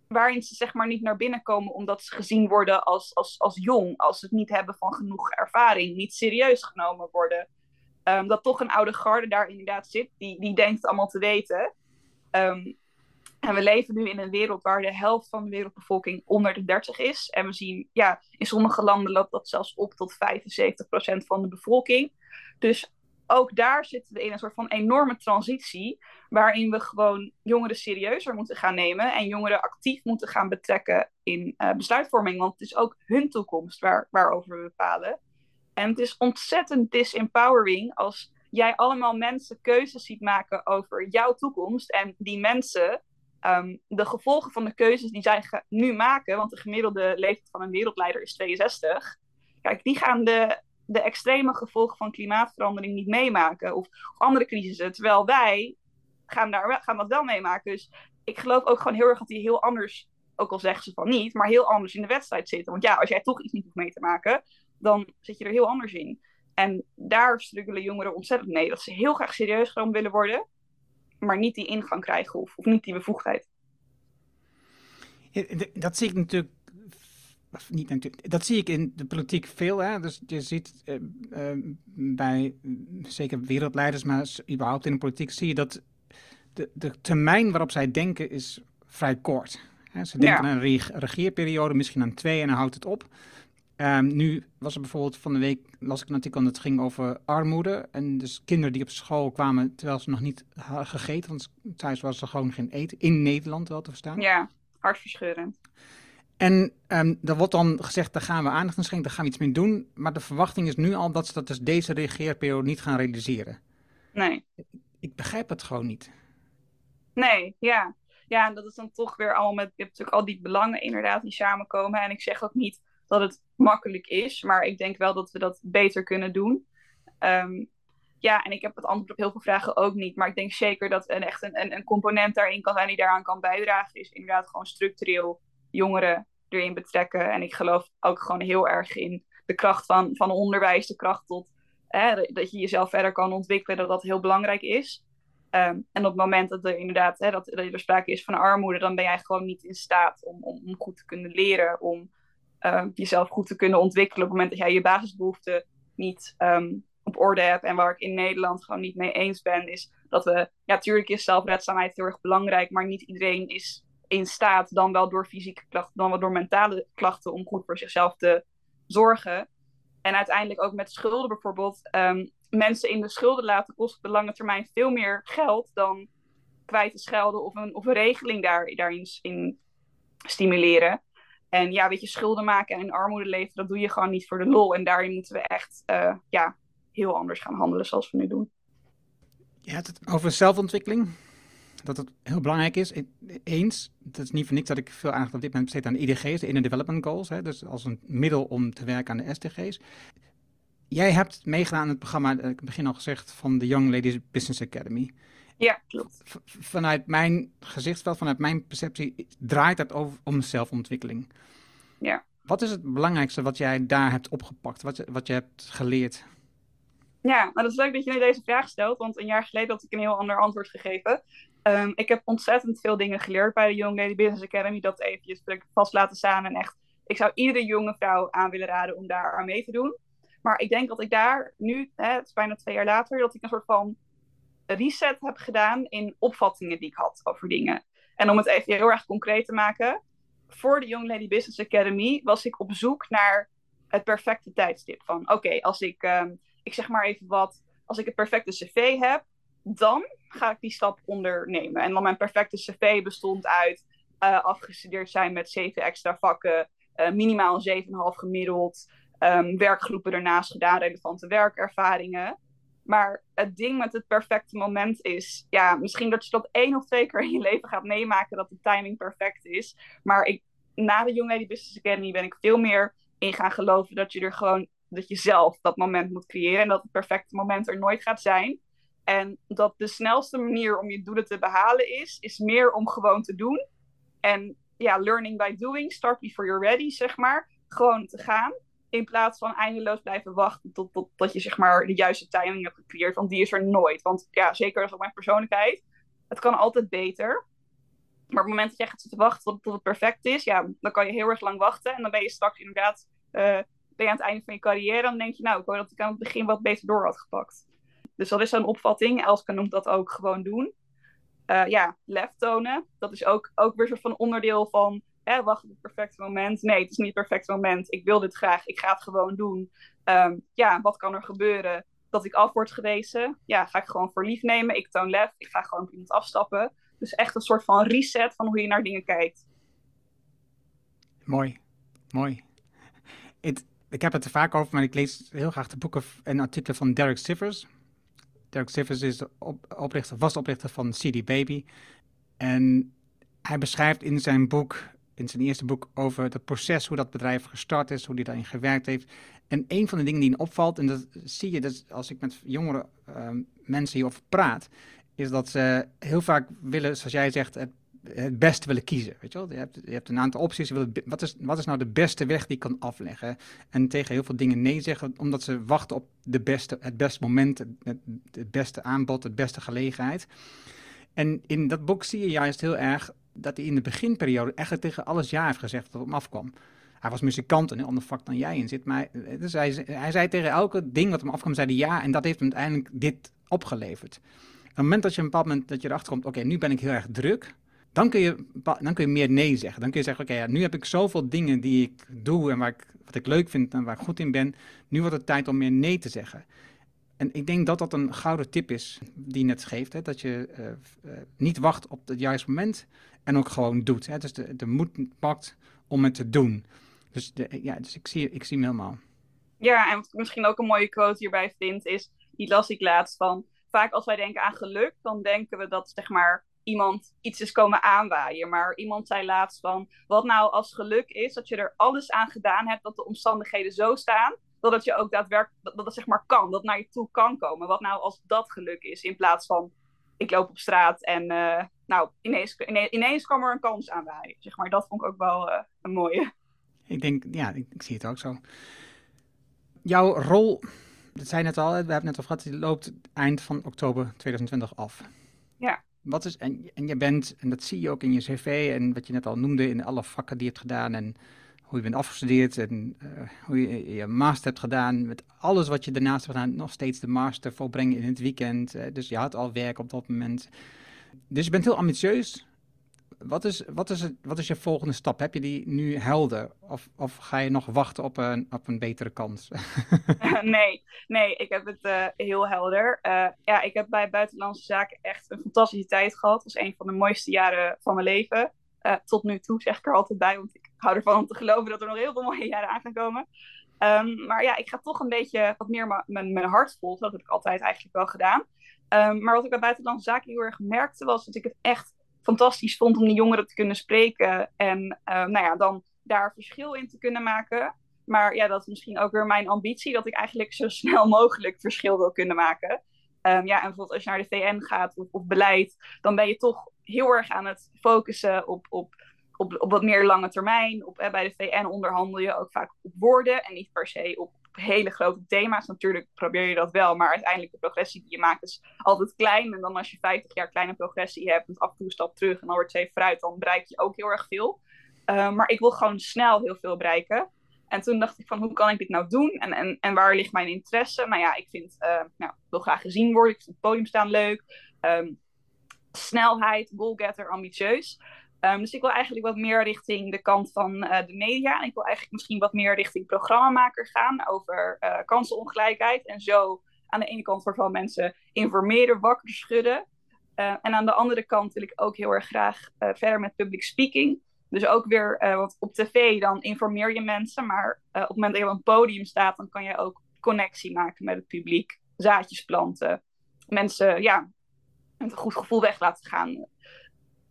Speaker 3: waarin ze zeg maar niet naar binnen komen omdat ze gezien worden als, als, als jong, als ze het niet hebben van genoeg ervaring, niet serieus genomen worden. Um, dat toch een oude garde daar inderdaad zit, die, die denkt allemaal te weten. Um, en we leven nu in een wereld waar de helft van de wereldbevolking onder de 30 is. En we zien, ja, in sommige landen loopt dat zelfs op tot 75% van de bevolking. Dus ook daar zitten we in een soort van enorme transitie, waarin we gewoon jongeren serieuzer moeten gaan nemen en jongeren actief moeten gaan betrekken in uh, besluitvorming. Want het is ook hun toekomst waar, waarover we bepalen. En het is ontzettend disempowering als jij allemaal mensen keuzes ziet maken over jouw toekomst en die mensen Ehm, de gevolgen van de keuzes die zij nu maken, want de gemiddelde leeftijd van een wereldleider is 62, kijk, die gaan de, de extreme gevolgen van klimaatverandering niet meemaken of, andere crisissen, terwijl wij gaan, daar, gaan dat wel meemaken. Dus ik geloof ook gewoon heel erg dat die heel anders, ook al zeggen ze van niet, maar heel anders in de wedstrijd zitten. Want ja, als jij toch iets niet hoeft mee te maken, dan zit je er heel anders in. En daar struggelen jongeren ontzettend mee, dat ze heel graag serieus genomen willen worden, maar niet die ingang krijgen of, of niet die bevoegdheid.
Speaker 1: dat zie ik natuurlijk of niet natuurlijk, dat zie ik in de politiek veel. Hè? Dus je ziet uh, uh, bij zeker wereldleiders, maar überhaupt in de politiek zie je dat de, de termijn waarop zij denken is vrij kort. Hè? Ze denken aan een regeerperiode, misschien aan twee en dan houdt het op. Um, nu was er bijvoorbeeld van de week, las ik een artikel dat ging over armoede. En dus kinderen die op school kwamen terwijl ze nog niet hadden gegeten. Want thuis was er gewoon geen eten. In Nederland wel te verstaan.
Speaker 3: Ja, hartverscheurend.
Speaker 1: En um, er wordt dan gezegd, daar gaan we aandacht aan schenken, daar gaan we iets mee doen. Maar de verwachting is nu al dat ze dat dus deze regeerperiode niet gaan realiseren.
Speaker 3: Nee.
Speaker 1: Ik begrijp het gewoon niet.
Speaker 3: Nee, ja. Ja, en dat is dan toch weer allemaal met, je hebt natuurlijk al die belangen inderdaad die samenkomen. En ik zeg ook niet dat het makkelijk is. Maar ik denk wel dat we dat beter kunnen doen. Ehm, ja, en ik heb het antwoord op heel veel vragen ook niet. Maar ik denk zeker dat een, echt een, een, component daarin kan zijn die daaraan kan bijdragen. Is inderdaad gewoon structureel jongeren erin betrekken. En ik geloof ook gewoon heel erg in de kracht van, van onderwijs, de kracht tot hè, dat je jezelf verder kan ontwikkelen, dat dat heel belangrijk is. Ehm, en op het moment dat er inderdaad hè, dat, dat er sprake is van armoede, dan ben jij gewoon niet in staat om, om, om goed te kunnen leren, om uh, jezelf goed te kunnen ontwikkelen op het moment dat jij je basisbehoeften niet ehm, op orde hebt. En waar ik in Nederland gewoon niet mee eens ben, is dat we, ja, natuurlijk is zelfredzaamheid heel erg belangrijk, maar niet iedereen is in staat, dan wel door fysieke klachten, dan wel door mentale klachten, om goed voor zichzelf te zorgen. En uiteindelijk ook met schulden bijvoorbeeld. Ehm, mensen in de schulden laten kost op de lange termijn veel meer geld dan kwijt te schelden of een, of een regeling daar, daarin in stimuleren. En ja, weet je, schulden maken en armoede leven, dat doe je gewoon niet voor de lol. En daarin moeten we echt uh, ja, heel anders gaan handelen zoals we nu doen.
Speaker 1: Je hebt het over zelfontwikkeling. Dat het heel belangrijk is. Eens, dat is niet voor niks dat ik veel aandacht op dit moment besteed aan de IDG's, de Inner Development Goals. Hè, dus als een middel om te werken aan de SDG's. Jij hebt meegedaan aan het programma, ik heb begin al gezegd, van de Young Ladies Business Academy.
Speaker 3: Ja, klopt.
Speaker 1: vanuit mijn gezichtsveld, vanuit mijn perceptie, draait het over, om zelfontwikkeling.
Speaker 3: Ja.
Speaker 1: Wat is het belangrijkste wat jij daar hebt opgepakt, wat, wat je hebt geleerd?
Speaker 3: Ja, nou dat is leuk dat je deze vraag stelt, want een jaar geleden had ik een heel ander antwoord gegeven. Um, ik heb ontzettend veel dingen geleerd bij de Young Lady Business Academy, dat eventjes vast laten staan. En echt, ik zou iedere jonge vrouw aan willen raden om daar aan mee te doen. Maar ik denk dat ik daar nu, hè, het is bijna twee jaar later, dat ik een soort van reset heb gedaan in opvattingen die ik had over dingen. En om het even heel erg concreet te maken, voor de Young Lady Business Academy was ik op zoek naar het perfecte tijdstip. Van oké, als ik, ehm, ik zeg maar even wat, als ik het perfecte cv heb, dan ga ik die stap ondernemen. En dan mijn perfecte cv bestond uit uh, afgestudeerd zijn met zeven extra vakken, uh, minimaal een 7,5 gemiddeld, um, werkgroepen ernaast gedaan, relevante werkervaringen. Maar het ding met het perfecte moment is, ja, misschien dat je dat één of twee keer in je leven gaat meemaken dat de timing perfect is. Maar ik, na de Young Lady Business Academy ben ik veel meer in gaan geloven dat je er gewoon, dat je zelf dat moment moet creëren en dat het perfecte moment er nooit gaat zijn. En dat de snelste manier om je doelen te behalen is, is meer om gewoon te doen. En ja, learning by doing, start before you're ready, zeg maar. Gewoon te gaan. In plaats van eindeloos blijven wachten tot, tot, tot je zeg maar de juiste timing hebt gecreëerd. Want die is er nooit. Want ja, zeker als op mijn persoonlijkheid. Het kan altijd beter. Maar op het moment dat jij gaat zitten wachten tot, het perfect is, ja, dan kan je heel erg lang wachten. En dan ben je straks inderdaad uh, ben je aan het einde van je carrière. Dan denk je, nou, ik hoor dat ik aan het begin wat beter door had gepakt. Dus dat is een opvatting. Elske noemt dat ook gewoon doen. Uh, ja, lef tonen. Dat is ook, ook weer een soort van onderdeel van hè, wacht op het perfecte moment. Nee, het is niet het perfecte moment. Ik wil dit graag. Ik ga het gewoon doen. Um, ja, wat kan er gebeuren? Dat ik af word gewezen. Ja, ga ik gewoon voor lief nemen. Ik toon lef. Ik ga gewoon op iemand afstappen. Dus echt een soort van reset van hoe je naar dingen kijkt.
Speaker 1: Mooi, mooi. Ik heb het er vaak over, maar ik lees heel graag de boeken en artikelen van Derek Sivers. Derek Sivers is de op, oprichter, vastoprichter van CD Baby. En hij beschrijft in zijn boek, in zijn eerste boek, over het proces, hoe dat bedrijf gestart is, hoe hij daarin gewerkt heeft. En een van de dingen die me opvalt, en dat zie je dus als ik met jongere uh, mensen hierover praat, is dat ze heel vaak willen, zoals jij zegt, het, het beste willen kiezen. Weet je, wel? Je, hebt, je hebt een aantal opties. Je wat, is, wat is nou de beste weg die ik kan afleggen? En tegen heel veel dingen nee zeggen, omdat ze wachten op de beste, het beste moment, het beste aanbod, het beste gelegenheid. En in dat boek zie je juist heel erg dat hij in de beginperiode echt tegen alles ja heeft gezegd dat op hem afkwam. Hij was muzikant en een ander vak dan jij in zit. Maar dus hij, hij zei tegen elke ding wat hem afkwam, zei hij ja. En dat heeft hem uiteindelijk dit opgeleverd het moment dat je een bepaald moment dat je erachter komt, oké, nu ben ik heel erg druk, dan kun je, dan kun je meer nee zeggen. Dan kun je zeggen, oké, ja, nu heb ik zoveel dingen die ik doe en waar ik, wat ik leuk vind en waar ik goed in ben. Nu wordt het tijd om meer nee te zeggen. En ik denk dat dat een gouden tip is die net geeft. Hè? Dat je uh, uh, niet wacht op het juiste moment en ook gewoon doet. Hè? Dus de, de moed pakt om het te doen. Dus, de, ja, dus ik, zie, ik zie hem helemaal.
Speaker 3: Ja, en wat ik misschien ook een mooie quote hierbij vind is, die las ik laatst van vaak als wij denken aan geluk, dan denken we dat zeg maar iemand iets is komen aanwaaien. Maar iemand zei laatst van, wat nou als geluk is, dat je er alles aan gedaan hebt, dat de omstandigheden zo staan, dat het je ook daadwerkelijk, dat, dat het zeg maar kan, dat naar je toe kan komen. Wat nou als dat geluk is, in plaats van, ik loop op straat en uh, nou, ineens, ineens, ineens kwam er een kans aanwaaien. Zeg maar, dat vond ik ook wel uh, een mooie.
Speaker 1: Ik denk, ja, ik, ik zie het ook zo. Jouw rol dat zei net al, we hebben net al gehad, die loopt eind van oktober 2020 af.
Speaker 3: Ja.
Speaker 1: Wat is, en, en je bent, en dat zie je ook in je cv en wat je net al noemde in alle vakken die je hebt gedaan en hoe je bent afgestudeerd en uh, hoe je je master hebt gedaan, met alles wat je daarnaast hebt gedaan, nog steeds de master volbrengen in het weekend. Uh, dus je had al werk op dat moment. Dus je bent heel ambitieus, wat is, wat, is het, wat is je volgende stap? Heb je die nu helder? Of, of ga je nog wachten op een, op een betere kans?
Speaker 3: nee, nee, ik heb het uh, heel helder. Ja, ik heb bij Buitenlandse Zaken echt een fantastische tijd gehad. Het was een van de mooiste jaren van mijn leven. Uh, tot nu toe zeg ik er altijd bij, want ik hou ervan om te geloven dat er nog heel veel mooie jaren aan gaan komen. Um, maar ja, ik ga toch een beetje wat meer mijn hart volgen. Dat heb ik altijd eigenlijk wel gedaan. Um, maar wat ik bij Buitenlandse Zaken heel erg merkte, was dat ik het echt fantastisch vond om die jongeren te kunnen spreken. En uh, nou ja, dan daar verschil in te kunnen maken. Maar ja, dat is misschien ook weer mijn ambitie, dat ik eigenlijk zo snel mogelijk verschil wil kunnen maken. Um, ja, en bijvoorbeeld als je naar de VN gaat of, of beleid, dan ben je toch heel erg aan het focussen op, op, op, op wat meer lange termijn. Op, eh, bij de VN onderhandel je ook vaak op woorden en niet per se op hele grote thema's. Natuurlijk probeer je dat wel, maar uiteindelijk de progressie die je maakt is altijd klein. En dan als je 50 jaar kleine progressie hebt, met af en toe stap terug en dan wordt twee vooruit, dan bereik je ook heel erg veel. Uh, maar ik wil gewoon snel heel veel bereiken. En toen dacht ik van, hoe kan ik dit nou doen? En, en, en waar ligt mijn interesse? Nou ja, ik vind, uh, nou, wil graag gezien worden. Ik vind het podium staan leuk. Um, snelheid, goalgetter, ambitieus. Um, dus ik wil eigenlijk wat meer richting de kant van uh, de media. En ik wil eigenlijk misschien wat meer richting programmamaker gaan over uh, kansenongelijkheid. En zo aan de ene kant vooral mensen informeren, wakker schudden. Uh, en aan de andere kant wil ik ook heel erg graag verder met public speaking. Dus ook weer, want op tv dan informeer je mensen. Maar op het moment dat je op een podium staat, dan kan je ook connectie maken met het publiek. Zaadjes planten. Mensen, ja, een goed gevoel weg laten gaan.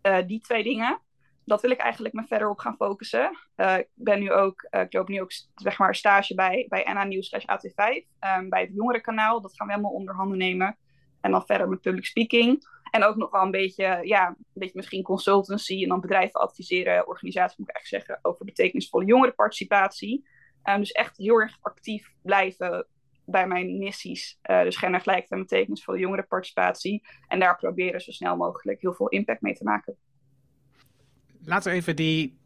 Speaker 3: Uh, die twee dingen, dat wil ik eigenlijk me verder op gaan focussen. Uh, ik ben nu ook, uh, ik loop nu ook zeg maar stage bij, bij NA Nieuws slash AT5, um, bij het jongerenkanaal. Dat gaan we helemaal onder handen nemen. En dan verder met public speaking. En ook nog wel een beetje, ja, een beetje misschien consultancy en dan bedrijven adviseren, organisaties moet ik eigenlijk zeggen, over betekenisvolle jongerenparticipatie. Um, dus echt heel erg actief blijven bij mijn missies. Uh, dus gendergelijkheid en betekenisvolle jongerenparticipatie. En daar proberen zo snel mogelijk heel veel impact mee te maken.
Speaker 1: Laten we even die,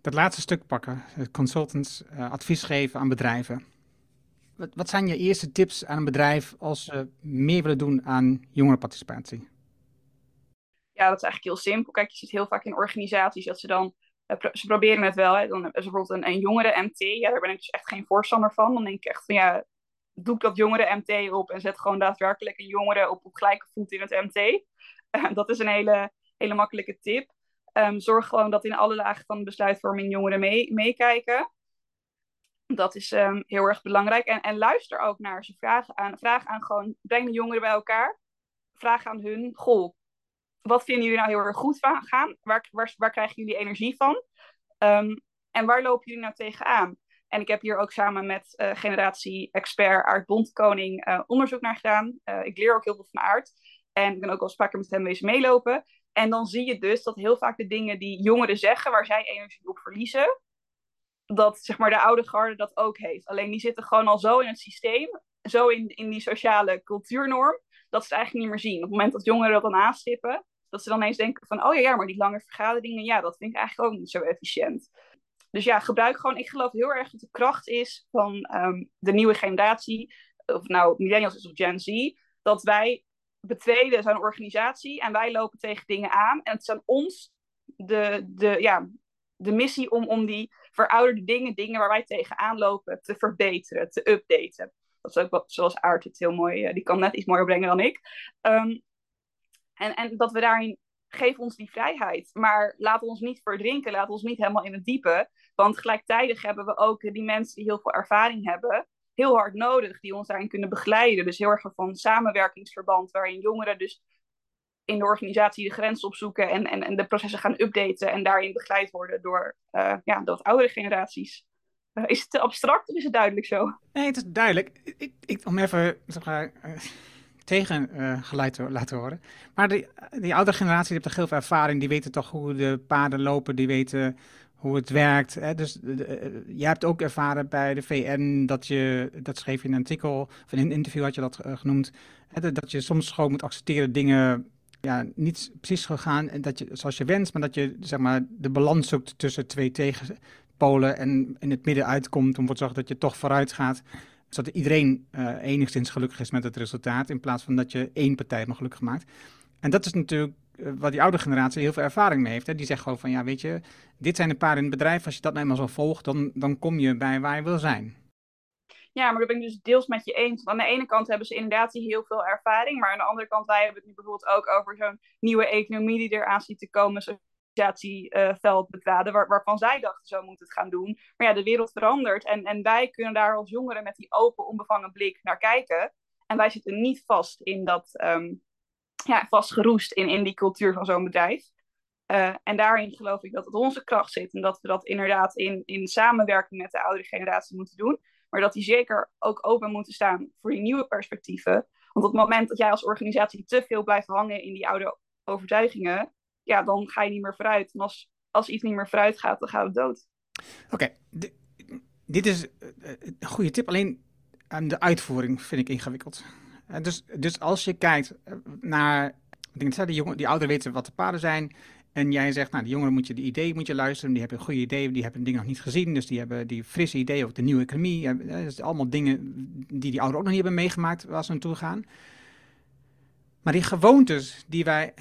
Speaker 1: dat laatste stuk pakken. Consultants uh, advies geven aan bedrijven. Wat, wat zijn je eerste tips aan een bedrijf als ze meer willen doen aan jongerenparticipatie?
Speaker 3: Ja, dat is eigenlijk heel simpel. Kijk, je ziet heel vaak in organisaties dat ze dan eh, ze proberen het wel. Hè. Dan hebben ze bijvoorbeeld een, een jongere MT. Ja, daar ben ik dus echt geen voorstander van. Dan denk ik echt van ja, doe ik dat jongere MT op en zet gewoon daadwerkelijk een jongere op, op gelijke voet in het MT. dat is een hele, hele makkelijke tip. Ehm, zorg gewoon dat in alle lagen van de besluitvorming jongeren mee, meekijken. Dat is um, heel erg belangrijk. En, en luister ook naar ze. Vraag aan, vraag aan gewoon, breng de jongeren bij elkaar. Vraag aan hun, goh, wat vinden jullie nou heel erg goed van gaan? Waar, waar, krijgen jullie energie van? Um, en waar lopen jullie nou tegenaan? En ik heb hier ook samen met uh, generatie-expert Aart Bondkoning uh, onderzoek naar gedaan. Uh, ik leer ook heel veel van Aart. En ik ben ook al vaker met hem wezen meelopen. En dan zie je dus dat heel vaak de dingen die jongeren zeggen, waar zij energie op verliezen, dat zeg maar de oude garde dat ook heeft. Alleen die zitten gewoon al zo in het systeem, zo in, in die sociale cultuurnorm, dat ze het eigenlijk niet meer zien. Op het moment dat jongeren dat dan aanstippen, dat ze dan eens denken van, oh ja, ja, maar die lange vergaderingen, ja, dat vind ik eigenlijk ook niet zo efficiënt. Dus ja, gebruik gewoon, ik geloof heel erg dat de kracht is van um, de nieuwe generatie, of nou millennials is of Gen Z, dat wij betreden zo'n organisatie en wij lopen tegen dingen aan. En het is aan ons de, de, ja, de missie om, om die verouderde dingen, dingen waar wij tegenaan lopen, te verbeteren, te updaten. Dat is ook wat, zoals Aart het heel mooi, uh, die kan net iets mooier brengen dan ik. Um, en, en dat we daarin, geef ons die vrijheid. Maar laat ons niet verdrinken, laat ons niet helemaal in het diepe. Want gelijktijdig hebben we ook die mensen die heel veel ervaring hebben, heel hard nodig, die ons daarin kunnen begeleiden. Dus heel erg van samenwerkingsverband, waarin jongeren dus in de organisatie de grens opzoeken en, en, en de processen gaan updaten en daarin begeleid worden door, uh, ja, door oudere generaties. Uh, is het te abstract of is het duidelijk zo?
Speaker 1: Nee, het is duidelijk. Ik, ik, om even zeg maar, uh, tegen te laten horen. Maar die, die oudere generatie heeft toch heel veel ervaring. Die weten toch hoe de paden lopen. Die weten hoe het werkt. Hè? Dus uh, je hebt ook ervaren bij de VN dat je, dat schreef je in een artikel, of in een interview had je dat uh, genoemd, hè, dat je soms gewoon moet accepteren dingen ja, niet precies gegaan en dat je, zoals je wenst, maar dat je zeg maar, de balans zoekt tussen twee tegenpolen en in het midden uitkomt om ervoor te zorgen dat je toch vooruit gaat. Zodat iedereen uh, enigszins gelukkig is met het resultaat, in plaats van dat je één partij maar gelukkig maakt. En dat is natuurlijk uh, waar die oude generatie heel veel ervaring mee heeft. Hè. Die zegt gewoon van, ja, weet je, dit zijn een paar in het bedrijf. Als je dat nou eenmaal zo volgt, dan, dan kom je bij waar je wil zijn.
Speaker 3: Ja, maar dat ben ik dus deels met je eens. Aan de ene kant hebben ze inderdaad heel veel ervaring. Maar aan de andere kant, wij hebben het nu bijvoorbeeld ook over zo'n nieuwe economie die eraan ziet te komen. Uh, betraden, waar, waarvan zij dachten zo moet het gaan doen. Maar ja, de wereld verandert. En, en wij kunnen daar als jongeren met die open, onbevangen blik naar kijken. En wij zitten niet vast in dat, um, ja, vastgeroest in, in die cultuur van zo'n bedrijf. Uh, en daarin geloof ik dat het onze kracht zit en dat we dat inderdaad in, in samenwerking met de oudere generatie moeten doen. Maar dat die zeker ook open moeten staan voor die nieuwe perspectieven. Want op het moment dat jij als organisatie te veel blijft hangen in die oude overtuigingen, ja, dan ga je niet meer vooruit. En als, als iets niet meer vooruit gaat, dan gaat het dood.
Speaker 1: Oké, dit is een goede tip. Alleen aan de uitvoering vind ik ingewikkeld. Dus, dus als je kijkt naar, ik denk, die, jongen, die ouderen weten wat de paden zijn. En jij zegt, nou, die jongeren moet je die idee moet je luisteren. Die hebben goede idee, die hebben dingen nog niet gezien. Dus die hebben die frisse idee, ook de nieuwe economie. Dat allemaal dingen die die ouderen ook nog niet hebben meegemaakt waar ze naartoe gaan. Maar die gewoontes die, wij,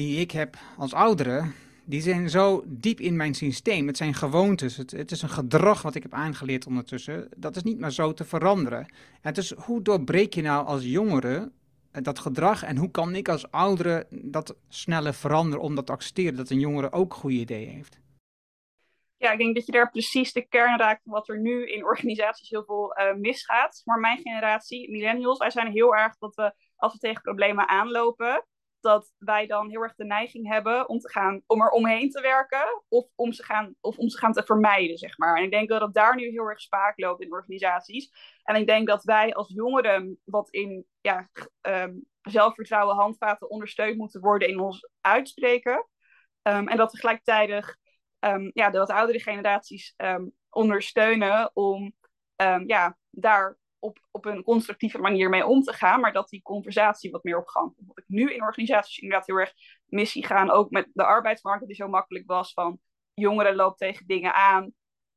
Speaker 1: die ik heb als ouderen, die zijn zo diep in mijn systeem. Het zijn gewoontes. Het, het, is een gedrag wat ik heb aangeleerd ondertussen. Dat is niet meer zo te veranderen. En dus hoe doorbreek je nou als jongere dat gedrag en hoe kan ik als oudere dat sneller veranderen om dat te accepteren dat een jongere ook goede ideeën heeft?
Speaker 3: Ja, ik denk dat je daar precies de kern raakt van wat er nu in organisaties heel veel uh, misgaat. Maar mijn generatie, millennials, wij zijn heel erg dat we als we tegen problemen aanlopen, dat wij dan heel erg de neiging hebben om, te gaan, om er omheen te werken of om ze gaan, of om ze gaan te vermijden, zeg maar. En ik denk dat het daar nu heel erg spaak loopt in organisaties. En ik denk dat wij als jongeren wat in ja, ehm, zelfvertrouwen handvaten ondersteund moeten worden in ons uitspreken. Um, en dat tegelijkertijd um, ja, de oudere generaties ondersteunen om ja, daar op, op een constructieve manier mee om te gaan, maar dat die conversatie wat meer op gang komt. Wat ik nu in organisaties inderdaad heel erg missie gaan, ook met de arbeidsmarkt, die zo makkelijk was van jongeren lopen tegen dingen aan,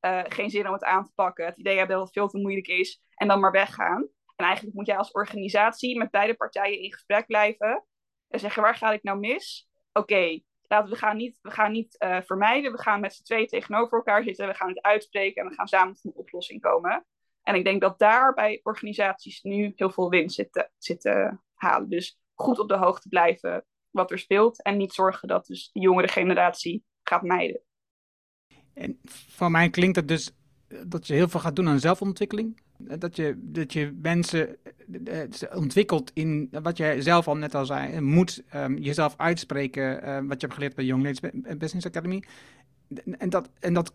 Speaker 3: uh, geen zin om het aan te pakken, het idee hebben dat het veel te moeilijk is en dan maar weggaan. En eigenlijk moet jij als organisatie met beide partijen in gesprek blijven en zeggen waar ga ik nou mis? Oké, laten we gaan niet, we gaan niet uh, vermijden, we gaan met z'n twee tegenover elkaar zitten, we gaan het uitspreken en we gaan samen tot een oplossing komen. En ik denk dat daar bij organisaties nu heel veel winst zit te halen. Dus goed op de hoogte blijven wat er speelt en niet zorgen dat dus de jongere generatie gaat mijden.
Speaker 1: En voor mij klinkt het dus dat je heel veel gaat doen aan zelfontwikkeling. Dat je, dat je mensen eh, ontwikkelt in wat jij zelf al net al zei. Moet um, jezelf uitspreken, uh, wat je hebt geleerd bij Young Ladies Business Academy. En dat, en dat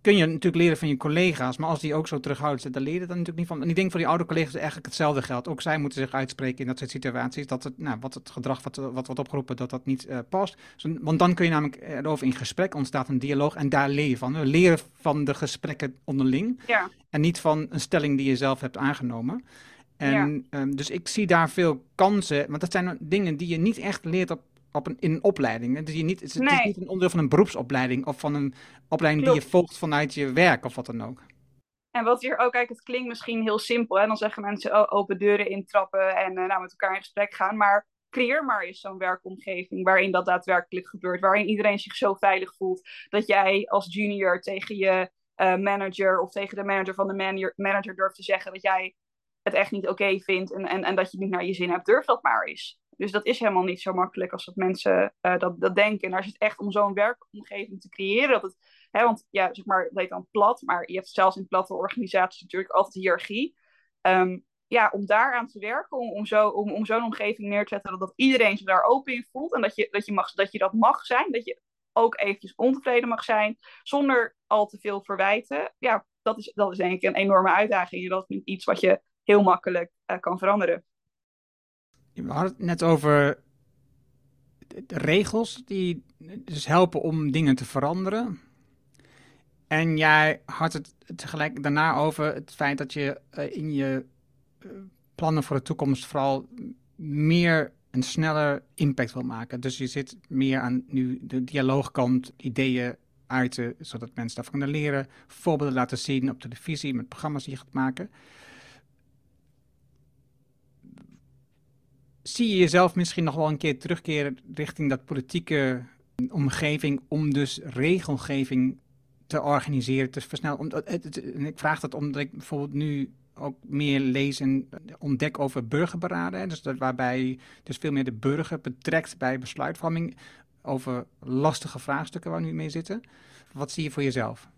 Speaker 1: kun je natuurlijk leren van je collega's, maar als die ook zo terughoudend zijn, dan leer je dan natuurlijk niet van. En ik denk voor die oude collega's eigenlijk hetzelfde geldt. Ook zij moeten zich uitspreken in dat soort situaties, dat het, nou, wat het gedrag wat, wat wordt opgeroepen, dat dat niet uh, past. Want dan kun je namelijk erover in gesprek, ontstaat een dialoog en daar leer je van. We leren van de gesprekken onderling
Speaker 3: ja.
Speaker 1: en niet van een stelling die je zelf hebt aangenomen. En, ja. um, dus ik zie daar veel kansen, want dat zijn dingen die je niet echt leert op op een, in een opleiding. Het is, niet, het, is niet een onderdeel van een beroepsopleiding of van een opleiding die je volgt vanuit je werk of wat dan ook.
Speaker 3: En wat hier ook, kijk, het klinkt misschien heel simpel. Hè? Dan zeggen mensen oh, open deuren intrappen en uh, nou, met elkaar in gesprek gaan. Maar creëer maar eens zo'n werkomgeving waarin dat daadwerkelijk gebeurt. Waarin iedereen zich zo veilig voelt dat jij als junior tegen je uh, manager of tegen de manager van de manager, manager durft te zeggen dat jij het echt niet oké okay vindt en, en, en dat je niet naar je zin hebt. Durf dat maar eens. Dus dat is helemaal niet zo makkelijk als dat mensen uh, dat, dat denken. En daar zit echt om zo'n werkomgeving te creëren. Dat het, hè, want ja, zeg maar, dat heet dan plat, maar je hebt zelfs in platte organisaties natuurlijk altijd hiërarchie. Um, ja, om daaraan te werken, om, om, zo, om, om zo'n omgeving neer te zetten, dat, dat iedereen zich daar open in voelt. En dat je dat, je mag, dat je dat mag zijn, dat je ook eventjes ontevreden mag zijn, zonder al te veel verwijten. Ja, dat is, dat is denk ik een enorme uitdaging. En dat is iets wat je heel makkelijk uh, kan veranderen.
Speaker 1: We hadden het net over de regels die dus helpen om dingen te veranderen. En jij had het tegelijk daarna over het feit dat je uh, in je uh, plannen voor de toekomst vooral meer en sneller impact wil maken. Dus je zit meer aan nu de dialoogkant, ideeën uiten, zodat mensen daarvan kunnen leren, voorbeelden laten zien op televisie met programma's die je gaat maken. Zie je jezelf misschien nog wel een keer terugkeren richting dat politieke omgeving om dus regelgeving te organiseren, te versnellen? en ik vraag dat omdat ik bijvoorbeeld nu ook meer lees en ontdek over burgerberaden. Dus dat, waarbij dus veel meer de burger betrekt bij besluitvorming over lastige vraagstukken waar nu mee zitten. Wat zie je voor jezelf?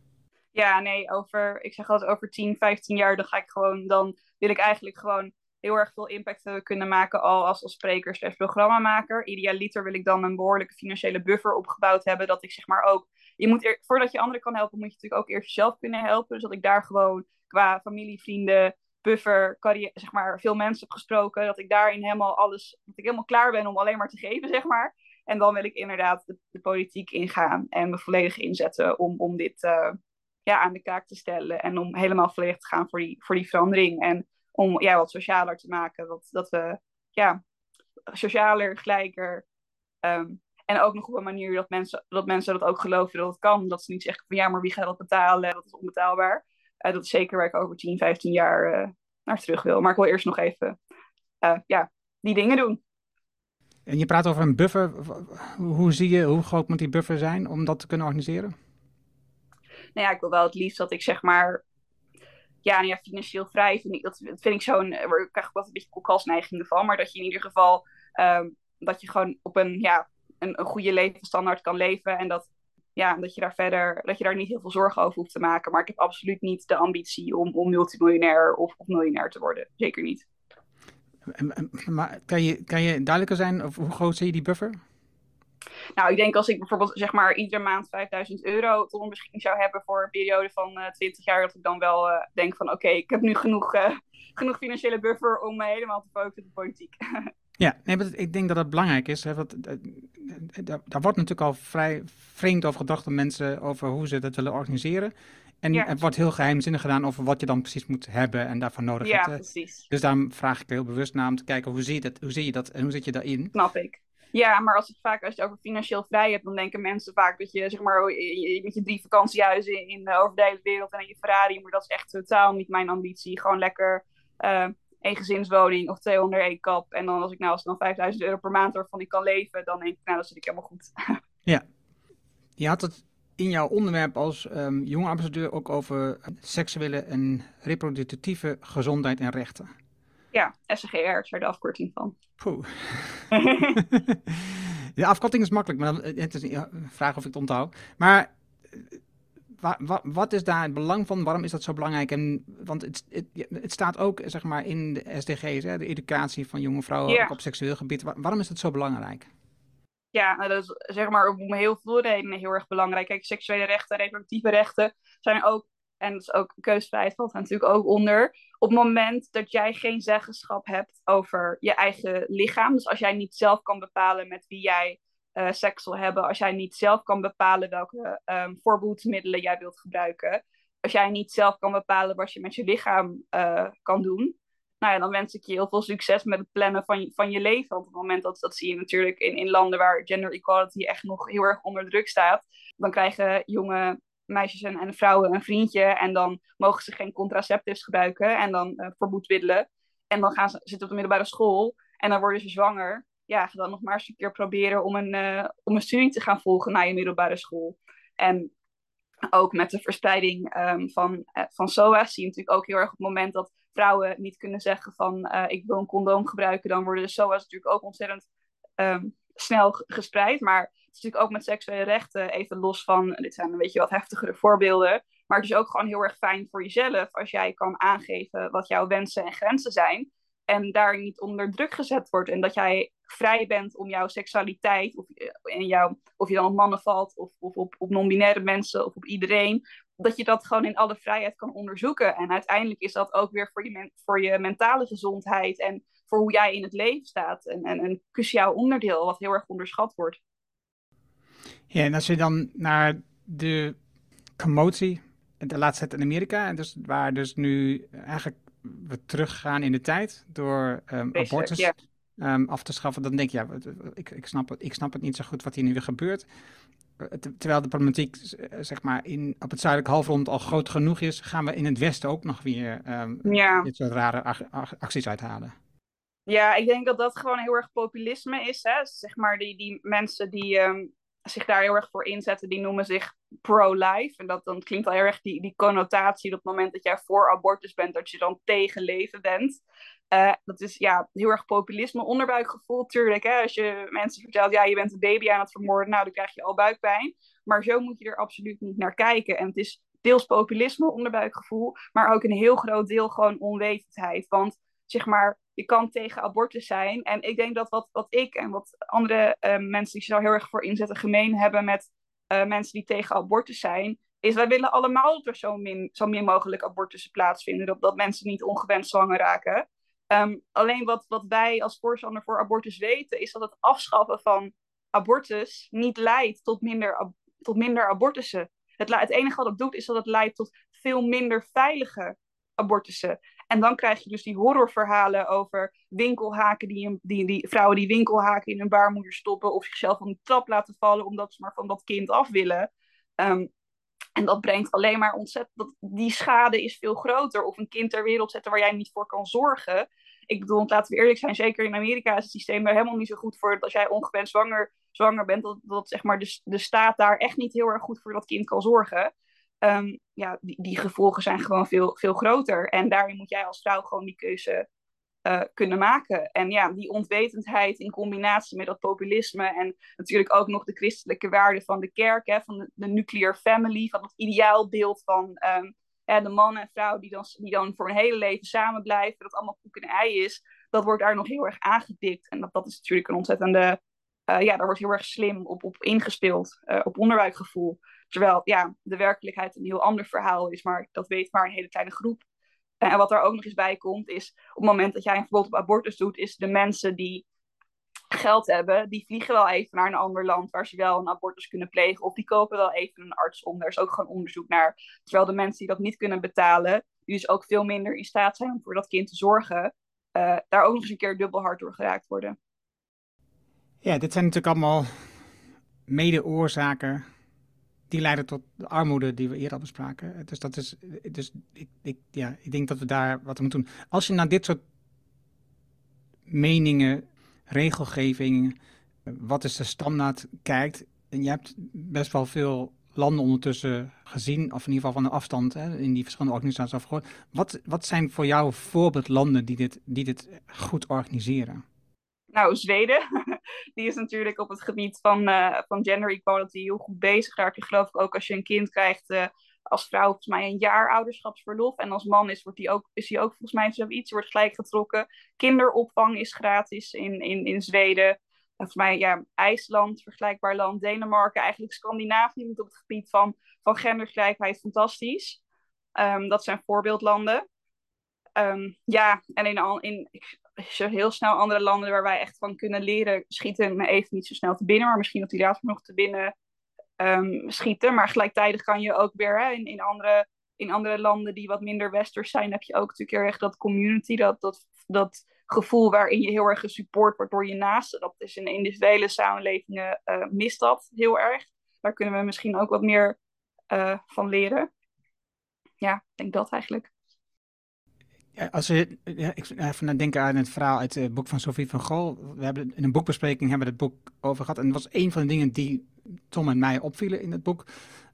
Speaker 3: Ja, nee, over, ik zeg altijd over 10, 15 jaar, dan ga ik gewoon, dan wil ik eigenlijk gewoon heel erg veel impact kunnen maken al als, als spreker slash programmamaker. Idealiter wil ik dan een behoorlijke financiële buffer opgebouwd hebben. Dat ik zeg maar ook, je moet voordat je anderen kan helpen, moet je natuurlijk ook eerst jezelf kunnen helpen. Dus dat ik daar gewoon qua familie, vrienden, buffer, zeg maar, veel mensen heb gesproken. Dat ik daarin helemaal alles, dat ik helemaal klaar ben om alleen maar te geven, zeg maar. En dan wil ik inderdaad de, politiek ingaan en me volledig inzetten om, om dit uh, ja, aan de kaak te stellen. En om helemaal volledig te gaan voor die, voor die verandering. En om ja, wat socialer te maken. Dat, dat we ja, socialer, gelijker. Um, en ook nog op een manier dat mensen, dat mensen dat ook geloven dat het kan. Dat ze niet zeggen van ja, maar wie gaat dat betalen? Dat is onbetaalbaar. Uh, dat is zeker waar ik over 10, 15 jaar uh, naar terug wil. Maar ik wil eerst nog even uh, ja, die dingen doen.
Speaker 1: En je praat over een buffer. Hoe zie je, hoe groot moet die buffer zijn om dat te kunnen organiseren?
Speaker 3: Nou ja, ik wil wel het liefst dat ik zeg maar ja, nou ja, financieel vrij vind ik, dat, vind ik zo'n, eh, ik krijg ook wel een beetje koelkastneiging ervan, maar dat je in ieder geval, um, dat je gewoon op een, ja, een, een goede levensstandaard kan leven en dat, ja, dat je daar verder, dat je daar niet heel veel zorgen over hoeft te maken. Maar ik heb absoluut niet de ambitie om, om multimiljonair of, of miljonair te worden. Zeker niet.
Speaker 1: Maar kan je, kan je duidelijker zijn, of hoe groot zie je die buffer?
Speaker 3: Nou, ik denk als ik bijvoorbeeld zeg maar iedere maand 5000 euro tot mijn beschikking zou hebben voor een periode van uh, 20 jaar, dat ik dan wel uh, denk van oké, ik heb nu genoeg, uh, genoeg financiële buffer om me helemaal te focussen op de politiek.
Speaker 1: ja, nee, maar ik denk dat dat belangrijk is. Hè, want, daar, daar wordt natuurlijk al vrij vreemd over gedacht door mensen over hoe ze dat willen organiseren. En het wordt heel geheimzinnig gedaan over wat je dan precies moet hebben en daarvoor nodig
Speaker 3: ja,
Speaker 1: hebt.
Speaker 3: Ja, precies.
Speaker 1: Dus daarom vraag ik heel bewust naar om te kijken hoe zie je dat, hoe zie je dat en hoe zit je daarin?
Speaker 3: Snap ik. Ja, maar als het vaak als je het over financieel vrij hebt, dan denken mensen vaak dat je zeg maar met je drie vakantiehuizen in, over de hele wereld en in je Ferrari, maar dat is echt totaal niet mijn ambitie. Gewoon lekker uh, een gezinswoning of twee onder één kap. En dan als ik nou als dan 5000 euro per maand waarvan ik kan leven, dan denk ik, nou, dan zit ik helemaal goed.
Speaker 1: ja. Je had het in jouw onderwerp als um, jonge ambassadeur ook over seksuele en reproductieve gezondheid en rechten.
Speaker 3: Ja, SGR is er de afkorting van.
Speaker 1: Poeh. de afkorting is makkelijk, maar het is een vraag of ik het onthoud. Maar wat, wat, is daar het belang van? Waarom is dat zo belangrijk? En, want het, het, het staat ook zeg maar, in de SDG's, hè, de educatie van jonge vrouwen
Speaker 3: ja.
Speaker 1: ook op seksueel gebied. waarom is dat zo belangrijk?
Speaker 3: Ja, nou, dat is zeg maar om heel veel redenen heel erg belangrijk. Kijk, seksuele rechten, reproductieve rechten zijn ook, en dat is ook keusvrijheid valt er natuurlijk ook onder. Op het moment dat jij geen zeggenschap hebt over je eigen lichaam, dus als jij niet zelf kan bepalen met wie jij uh, seks wil hebben, als jij niet zelf kan bepalen welke um, voorbehoedsmiddelen jij wilt gebruiken, als jij niet zelf kan bepalen wat je met je lichaam uh, kan doen, nou ja, dan wens ik je heel veel succes met het plannen van van je leven. Want op het moment dat, dat zie je natuurlijk in, in landen waar gender equality echt nog heel erg onder druk staat, dan krijgen jonge meisjes en, en vrouwen een vriendje en dan mogen ze geen contraceptives gebruiken en dan uh, verboedmiddelen. En dan gaan ze zitten op de middelbare school en dan worden ze zwanger. Ja, dan nog maar eens een keer proberen om een, uh, om een studie te gaan volgen na je middelbare school. En ook met de verspreiding um, van, uh, van SOA's zie je natuurlijk ook heel erg op het moment dat vrouwen niet kunnen zeggen van ik wil een condoom gebruiken, dan worden de SOA's natuurlijk ook ontzettend um, snel gespreid. Maar het is natuurlijk ook met seksuele rechten, even los van, dit zijn een beetje wat heftigere voorbeelden, maar het is ook gewoon heel erg fijn voor jezelf als jij kan aangeven wat jouw wensen en grenzen zijn. En daar niet onder druk gezet wordt. En dat jij vrij bent om jouw seksualiteit, of, en jouw, of je dan op mannen valt, of, of op, op non-binaire mensen, of op iedereen. Dat je dat gewoon in alle vrijheid kan onderzoeken. En uiteindelijk is dat ook weer voor je, voor je mentale gezondheid en voor hoe jij in het leven staat. En, en een cruciaal onderdeel wat heel erg onderschat wordt.
Speaker 1: Ja, en als je dan naar de commotie, de laatste tijd in Amerika, dus waar dus nu eigenlijk we teruggaan in de tijd door um, abortus
Speaker 3: ja.
Speaker 1: um, af te schaffen, dan denk je, ja, ik, ik, snap het, ik snap het niet zo goed wat hier nu weer gebeurt. Terwijl de problematiek zeg maar, in, op het zuidelijke halfrond al groot genoeg is, gaan we in het westen ook nog weer um,
Speaker 3: ja.
Speaker 1: dit soort rare acties uithalen.
Speaker 3: Ja, ik denk dat dat gewoon heel erg populisme is. Hè? Zeg maar die, die mensen die um, zich daar heel erg voor inzetten, die noemen zich pro-life. En dat dan klinkt al heel erg die, die connotatie dat op het moment dat jij voor abortus bent, dat je dan tegen leven bent. Uh, dat is ja, heel erg populisme, onderbuikgevoel natuurlijk. Hè? Als je mensen vertelt, ja, je bent een baby aan het vermoorden, nou, dan krijg je al buikpijn. Maar zo moet je er absoluut niet naar kijken. En het is deels populisme, onderbuikgevoel, maar ook een heel groot deel gewoon onwetendheid. Want zeg maar, je kan tegen abortus zijn. En ik denk dat wat, wat ik en wat andere uh, mensen die zich daar heel erg voor inzetten gemeen hebben met uh, mensen die tegen abortus zijn, is wij willen allemaal dat er zo min, zo min mogelijk abortussen plaatsvinden, dat, dat mensen niet ongewenst zwanger raken. Um, alleen wat, wat wij als voorstander voor abortus weten, is dat het afschaffen van abortus niet leidt tot minder, tot minder abortussen. Het, het enige wat het doet, is dat het leidt tot veel minder veilige abortussen. En dan krijg je dus die horrorverhalen over winkelhaken, die, die, die vrouwen die winkelhaken in hun baarmoeder stoppen of zichzelf van de trap laten vallen omdat ze maar van dat kind af willen. Um, en dat brengt alleen maar ontzettend. Dat, die schade is veel groter. Of een kind ter wereld zetten waar jij niet voor kan zorgen. Ik bedoel, laten we eerlijk zijn, zeker in Amerika is het systeem er helemaal niet zo goed voor. Dat als jij ongewenst zwanger, zwanger bent, dat, zeg maar de staat daar echt niet heel erg goed voor dat kind kan zorgen. Um, ja, die, die gevolgen zijn gewoon veel, veel groter. En daarin moet jij als vrouw gewoon die keuze uh, kunnen maken. En ja, die onwetendheid in combinatie met dat populisme en natuurlijk ook nog de christelijke waarden van de kerk, hè, van de, nuclear family, van het ideaalbeeld van um, ja, de man en vrouw die dan, die dan voor een hele leven samen blijven, dat allemaal koek en ei is. dat wordt daar nog heel erg aangedikt. En dat, dat is natuurlijk een ontzettende, uh, ja, daar wordt heel erg slim op, op ingespeeld, uh, op onderbuikgevoel. Terwijl ja, de werkelijkheid een heel ander verhaal is, maar dat weet maar een hele kleine groep. En wat er ook nog eens bij komt, is op het moment dat jij een verbod op abortus doet, is de mensen die geld hebben, die vliegen wel even naar een ander land waar ze wel een abortus kunnen plegen. Of die kopen wel even een arts om. Daar is ook gewoon onderzoek naar. Terwijl de mensen die dat niet kunnen betalen, die dus ook veel minder in staat zijn om voor dat kind te zorgen, uh, daar ook nog eens een keer dubbel hard door geraakt worden.
Speaker 1: Ja, dit zijn natuurlijk allemaal mede-oorzaken die leiden tot de armoede die we eerder al bespraken. Dus dat is, dus ik, ik, ja, ik denk dat we daar wat we moeten doen. Als je naar dit soort meningen, regelgeving, wat is de standaard kijkt, en je hebt best wel veel landen ondertussen gezien, of in ieder geval van de afstand hè, in die verschillende organisaties afgehoord. Wat, wat zijn voor jou voorbeeldlanden die dit, die dit goed organiseren?
Speaker 3: Nou, Zweden, die is natuurlijk op het gebied van, uh, van gender equality heel goed bezig. Daar geloof ik ook als je een kind krijgt uh, als vrouw volgens mij een jaar ouderschapsverlof. En als man is, wordt die ook, is ook volgens mij zoiets, wordt gelijk getrokken. Kinderopvang is gratis in, in, in Zweden. Volgens mij, ja, IJsland, vergelijkbaar land, Denemarken, eigenlijk Scandinavië op het gebied van, van gendergelijkheid fantastisch. Um, dat zijn voorbeeldlanden. Um, ja, en in, in, heel snel andere landen waar wij echt van kunnen leren, schieten me even niet zo snel te binnen, maar misschien dat die later nog te binnen um, schieten. Maar gelijktijdig kan je ook weer hè, in, in, andere, in andere landen die wat minder westers zijn, heb je ook natuurlijk heel erg dat community, dat, dat, dat gevoel waarin je heel erg gesupport wordt door je naasten. Dat is in individuele samenlevingen uh, mist dat heel erg. Daar kunnen we misschien ook wat meer uh, van leren. Ja, ik denk dat eigenlijk.
Speaker 1: Ja, als we, ja, ik even denken aan het verhaal uit het boek van Sophie van Gol. We hebben in een boekbespreking hebben we het boek over gehad. En dat was een van de dingen die Tom en mij opvielen in het boek.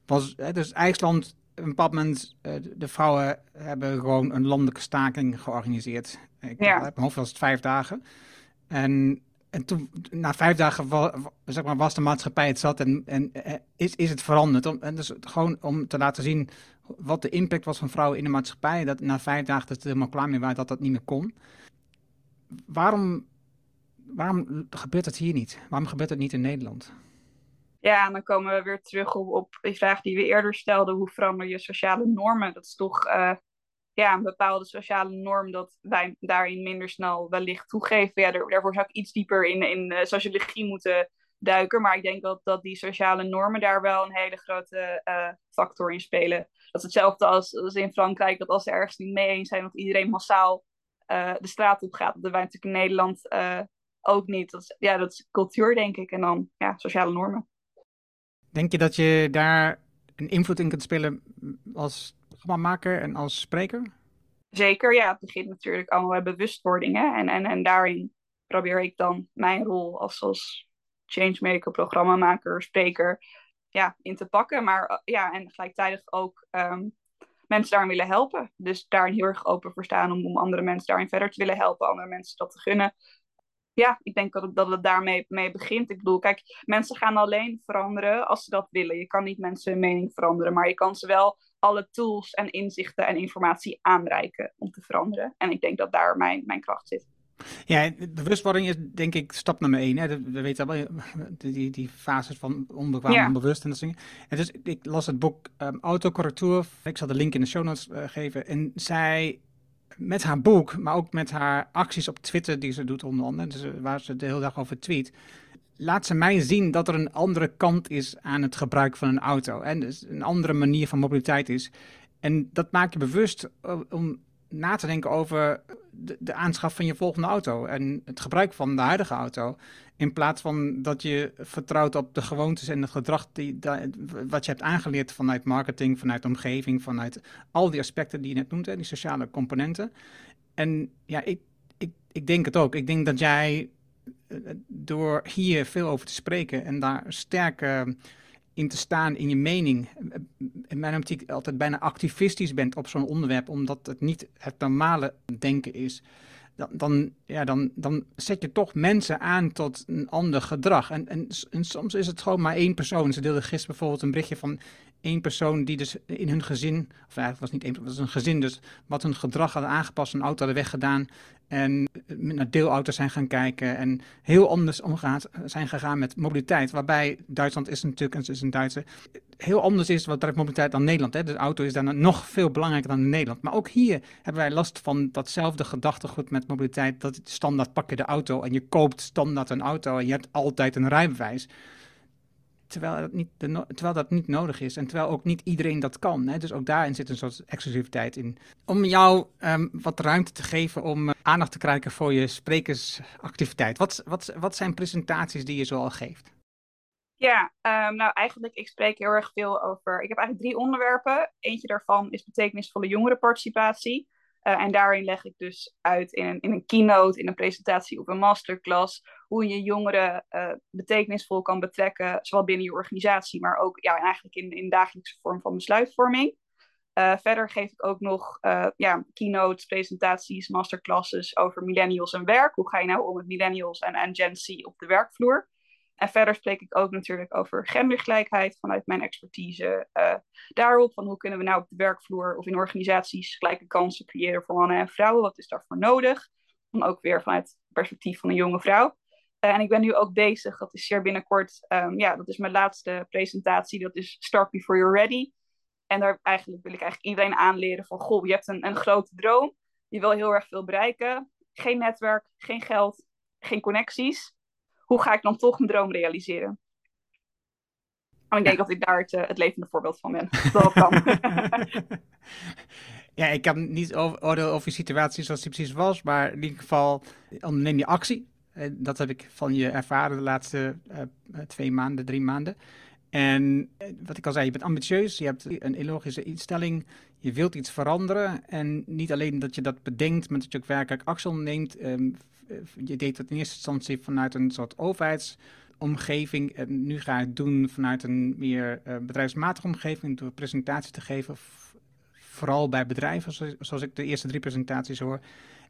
Speaker 1: Was, hè, dus IJsland, op een bepaald moment, uh, de vrouwen hebben gewoon een landelijke staking georganiseerd. Ik ja. mijn hoofd was het vijf dagen. En, en toen, na vijf dagen zeg maar, was de maatschappij het zat en, en eh, is, is het veranderd. Om, en dus gewoon om te laten zien wat de impact was van vrouwen in de maatschappij. Dat na vijf dagen dat het helemaal klaar mee was, dat dat niet meer kon. Waarom, waarom gebeurt dat hier niet? Waarom gebeurt dat niet in Nederland?
Speaker 3: Ja, en dan komen we weer terug op, op de vraag die we eerder stelden. Hoe verander je sociale normen? Dat is toch uh, ja, een bepaalde sociale norm dat wij daarin minder snel wellicht toegeven. Ja, daarvoor zou ik iets dieper in, in uh, sociologie moeten duiken. Maar ik denk dat, dat die sociale normen daar wel een hele grote uh, factor in spelen. Dat is hetzelfde als, als in Frankrijk, dat als ze ergens niet mee eens zijn, dat iedereen massaal uh, de straat op gaat. Dat doen wij natuurlijk in Nederland uh, ook niet. Dat is, ja, dat is cultuur, denk ik. En dan ja, sociale normen.
Speaker 1: Denk je dat je daar een invloed in kunt spelen als programmamaker en als spreker?
Speaker 3: Zeker, ja. Het begint natuurlijk allemaal bij bewustwording. Hè? En, en, en daarin probeer ik dan mijn rol als, als changemaker, programmamaker, spreker ja, in te pakken. Maar eh, ja, en gelijktijdig ook um, mensen daarin willen helpen. Dus daarin heel erg open voor staan om, om andere mensen daarin verder te willen helpen, andere mensen dat te gunnen. Ja, ik denk dat het, dat het daarmee mee begint. Ik bedoel, kijk, mensen gaan alleen veranderen als ze dat willen. Je kan niet mensen hun mening veranderen, maar je kan ze wel alle tools en inzichten en informatie aanreiken om te veranderen. En ik denk dat daar mijn, mijn kracht zit.
Speaker 1: Ja, bewustwording is denk ik stap nummer één. Hè. We weten wel die, die fases van onbekwaam, ja. onbewust en dat soort dingen. En dus ik las het boek um, Autocorrectuur. Ik zal de link in de show notes uh, geven. En zij, met haar boek, maar ook met haar acties op Twitter die ze doet onder andere, dus waar ze de hele dag over tweet, laat ze mij zien dat er een andere kant is aan het gebruik van een auto. En dus een andere manier van mobiliteit is. En dat maak je bewust om na te denken over de, aanschaf van je volgende auto en het gebruik van de huidige auto. In plaats van dat je vertrouwt op de gewoontes en het gedrag die, wat je hebt aangeleerd vanuit marketing, vanuit omgeving, vanuit al die aspecten die je net noemt, hè, die sociale componenten. En ja, ik, ik, ik denk het ook. Ik denk dat jij eh, door hier veel over te spreken en daar sterke in te staan in je mening. In mijn optiek altijd bijna activistisch bent op zo'n onderwerp, omdat het niet het normale denken is. Dan, dan, ja, dan, dan zet je toch mensen aan tot een ander gedrag. En, en, soms is het gewoon maar één persoon. Ze deelde gisteren bijvoorbeeld een berichtje van... één persoon die dus in hun gezin, of eigenlijk was niet één, het was een gezin dus, wat hun gedrag hadden aangepast, een auto hadden weggedaan en naar deelauto's zijn gaan kijken en heel anders omgaan zijn gegaan met mobiliteit. Waarbij Duitsland is natuurlijk, en is een Duitse, heel anders is wat mobiliteit dan Nederland. Hè. De auto is daar nog veel belangrijker dan in Nederland. Maar ook hier hebben wij last van datzelfde gedachtegoed met mobiliteit. Dat standaard pak je de auto en je koopt standaard een auto en je hebt altijd een rijbewijs. Terwijl dat, niet terwijl dat niet nodig is en terwijl ook niet iedereen dat kan. Hè. Dus ook daarin zit een soort exclusiviteit in. Om jou um, wat ruimte te geven om uh, aandacht te krijgen voor je sprekersactiviteit. Wat, wat, wat zijn presentaties die je zoal geeft?
Speaker 3: Ja, um, nou eigenlijk, ik spreek heel erg veel over. Ik heb eigenlijk drie onderwerpen. Eentje daarvan is betekenisvolle jongerenparticipatie. Uh, en daarin leg ik dus uit in een, in een keynote, in een presentatie of een masterclass, hoe je jongeren uh, betekenisvol kan betrekken, zowel binnen je organisatie, maar ook ja, eigenlijk in, in dagelijkse vorm van besluitvorming. Uh, verder geef ik ook nog ja, keynotes, presentaties, masterclasses over millennials en werk. Hoe ga je nou om met millennials en, en Gen Z op de werkvloer? En verder spreek ik ook natuurlijk over gendergelijkheid vanuit mijn expertise uh, daarop. Van hoe kunnen we nou op de werkvloer of in organisaties gelijke kansen creëren voor mannen en vrouwen? Wat is daarvoor nodig? Dan ook weer vanuit het perspectief van een jonge vrouw. Uh, en ik ben nu ook bezig, dat is zeer binnenkort, um, ja, dat is mijn laatste presentatie, dat is Start Before You're Ready. En daar eigenlijk wil ik eigenlijk iedereen aanleren van, goh, je hebt een, een grote droom, je wil heel erg veel bereiken, geen netwerk, geen geld, geen connecties hoe ga ik dan toch mijn droom realiseren? En ik denk dat ik daar het, uh, het levende voorbeeld van ben. Dat kan.
Speaker 1: ja, ik kan niet oordelen over je situatie zoals die precies was, maar in ieder geval onderneem je actie. Eh, dat heb ik van je ervaren de laatste uh, twee maanden, drie maanden. En wat ik al zei, je bent ambitieus, je hebt een illogische instelling, je wilt iets veranderen. En niet alleen dat je dat bedenkt, maar dat je ook werkelijk actie onderneemt. Um, je deed het in eerste instantie vanuit een soort overheidsomgeving. En nu ga je het doen vanuit een meer uh, bedrijfsmatige omgeving, door presentatie te geven. Vooral bij bedrijven, zoals, zoals ik de eerste drie presentaties hoor.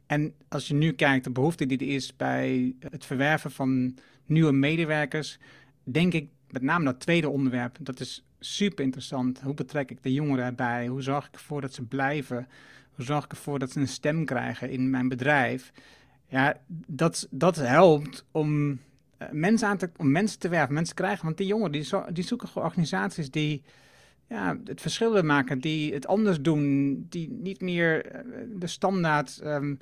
Speaker 1: En als je nu kijkt, de behoefte die er is bij het verwerven van nieuwe medewerkers, denk ik met name dat tweede onderwerp, dat is super interessant. Hoe betrek ik de jongeren erbij? Hoe zorg ik ervoor dat ze blijven? Hoe zorg ik ervoor dat ze een stem krijgen in mijn bedrijf? Ja, dat, dat helpt om, uh, mensen aan te, om mensen te werven, mensen te krijgen. Want die jongeren die, zo, die zoeken organisaties die ja, het verschil maken, die het anders doen, die niet meer uh, de standaard um,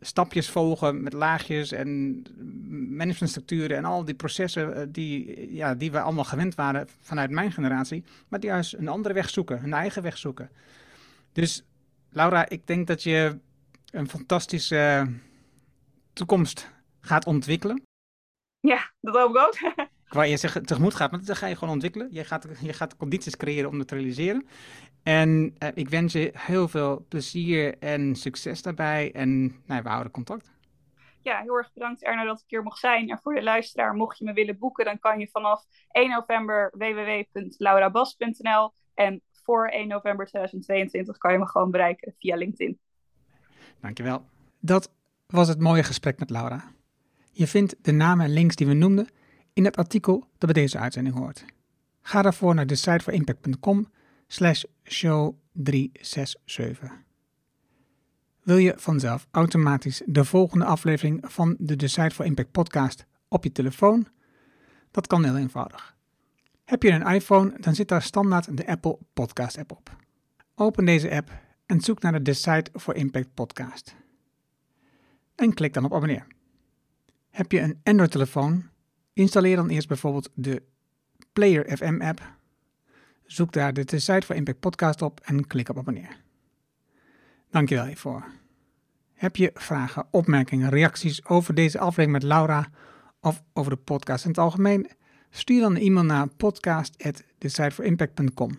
Speaker 1: stapjes volgen met laagjes en managementstructuren en al die processen uh, die, ja, die we allemaal gewend waren vanuit mijn generatie, maar die juist een andere weg zoeken, een eigen weg zoeken. Dus Laura, ik denk dat je een fantastische toekomst gaat ontwikkelen?
Speaker 3: Ja, dat hoop ik ook.
Speaker 1: Waar je zich tegemoet gaat, maar dat ga je gewoon ontwikkelen. Je gaat, je gaat condities creëren om dat te realiseren. En uh, ik wens je heel veel plezier en succes daarbij. En nou, we houden contact.
Speaker 3: Ja, heel erg bedankt Erno dat ik hier mocht zijn. En voor de luisteraar, mocht je me willen boeken, dan kan je vanaf 1 november www.laurabas.nl en voor 1 november 2022 kan je me gewoon bereiken via LinkedIn.
Speaker 1: Dankjewel. Dat was het mooie gesprek met Laura. Je vindt de namen en links die we noemden in het artikel dat bij deze uitzending hoort. Ga daarvoor naar de site slash show 367. Wil je vanzelf automatisch de volgende aflevering van de Decide for Impact podcast op je telefoon? Dat kan heel eenvoudig. Heb je een iPhone, dan zit daar standaard de Apple Podcast app op. Open deze app en zoek naar de Decide for Impact podcast en klik dan op abonneer. Heb je een Android-telefoon? Installeer dan eerst bijvoorbeeld de Player FM app. Zoek daar de Site for Impact podcast op en klik op abonneer. Dankjewel hiervoor. Heb je vragen, opmerkingen, reacties over deze aflevering met Laura of over de podcast in het algemeen? Stuur dan een e-mail naar podcast.decideforimpact.com.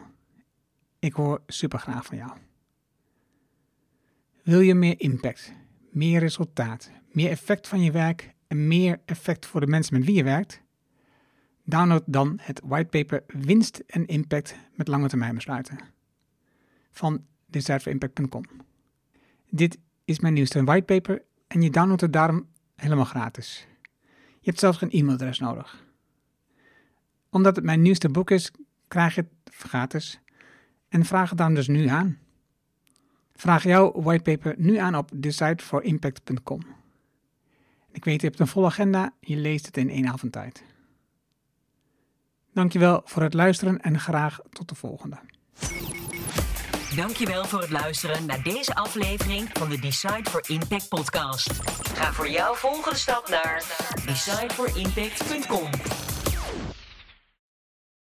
Speaker 1: Ik hoor super graag van jou. Wil je meer impact? Meer resultaat, meer effect van je werk en meer effect voor de mensen met wie je werkt? Download dan het whitepaper Winst en Impact met lange termijn besluiten van decideforimpact.com. Dit is mijn nieuwste whitepaper en je downloadt het daarom helemaal gratis. Je hebt zelfs geen e-mailadres nodig. Omdat het mijn nieuwste boek is, krijg je het gratis en vraag het dan dus nu aan. Vraag jouw whitepaper nu aan op decideforimpact.com. Ik weet, je hebt een volle agenda, je leest het in één avond tijd. Dankjewel voor het luisteren en graag tot de volgende.
Speaker 2: Dankjewel voor het luisteren naar deze aflevering van de Decide for Impact podcast. Ga voor jouw volgende stap naar decideforimpact.com.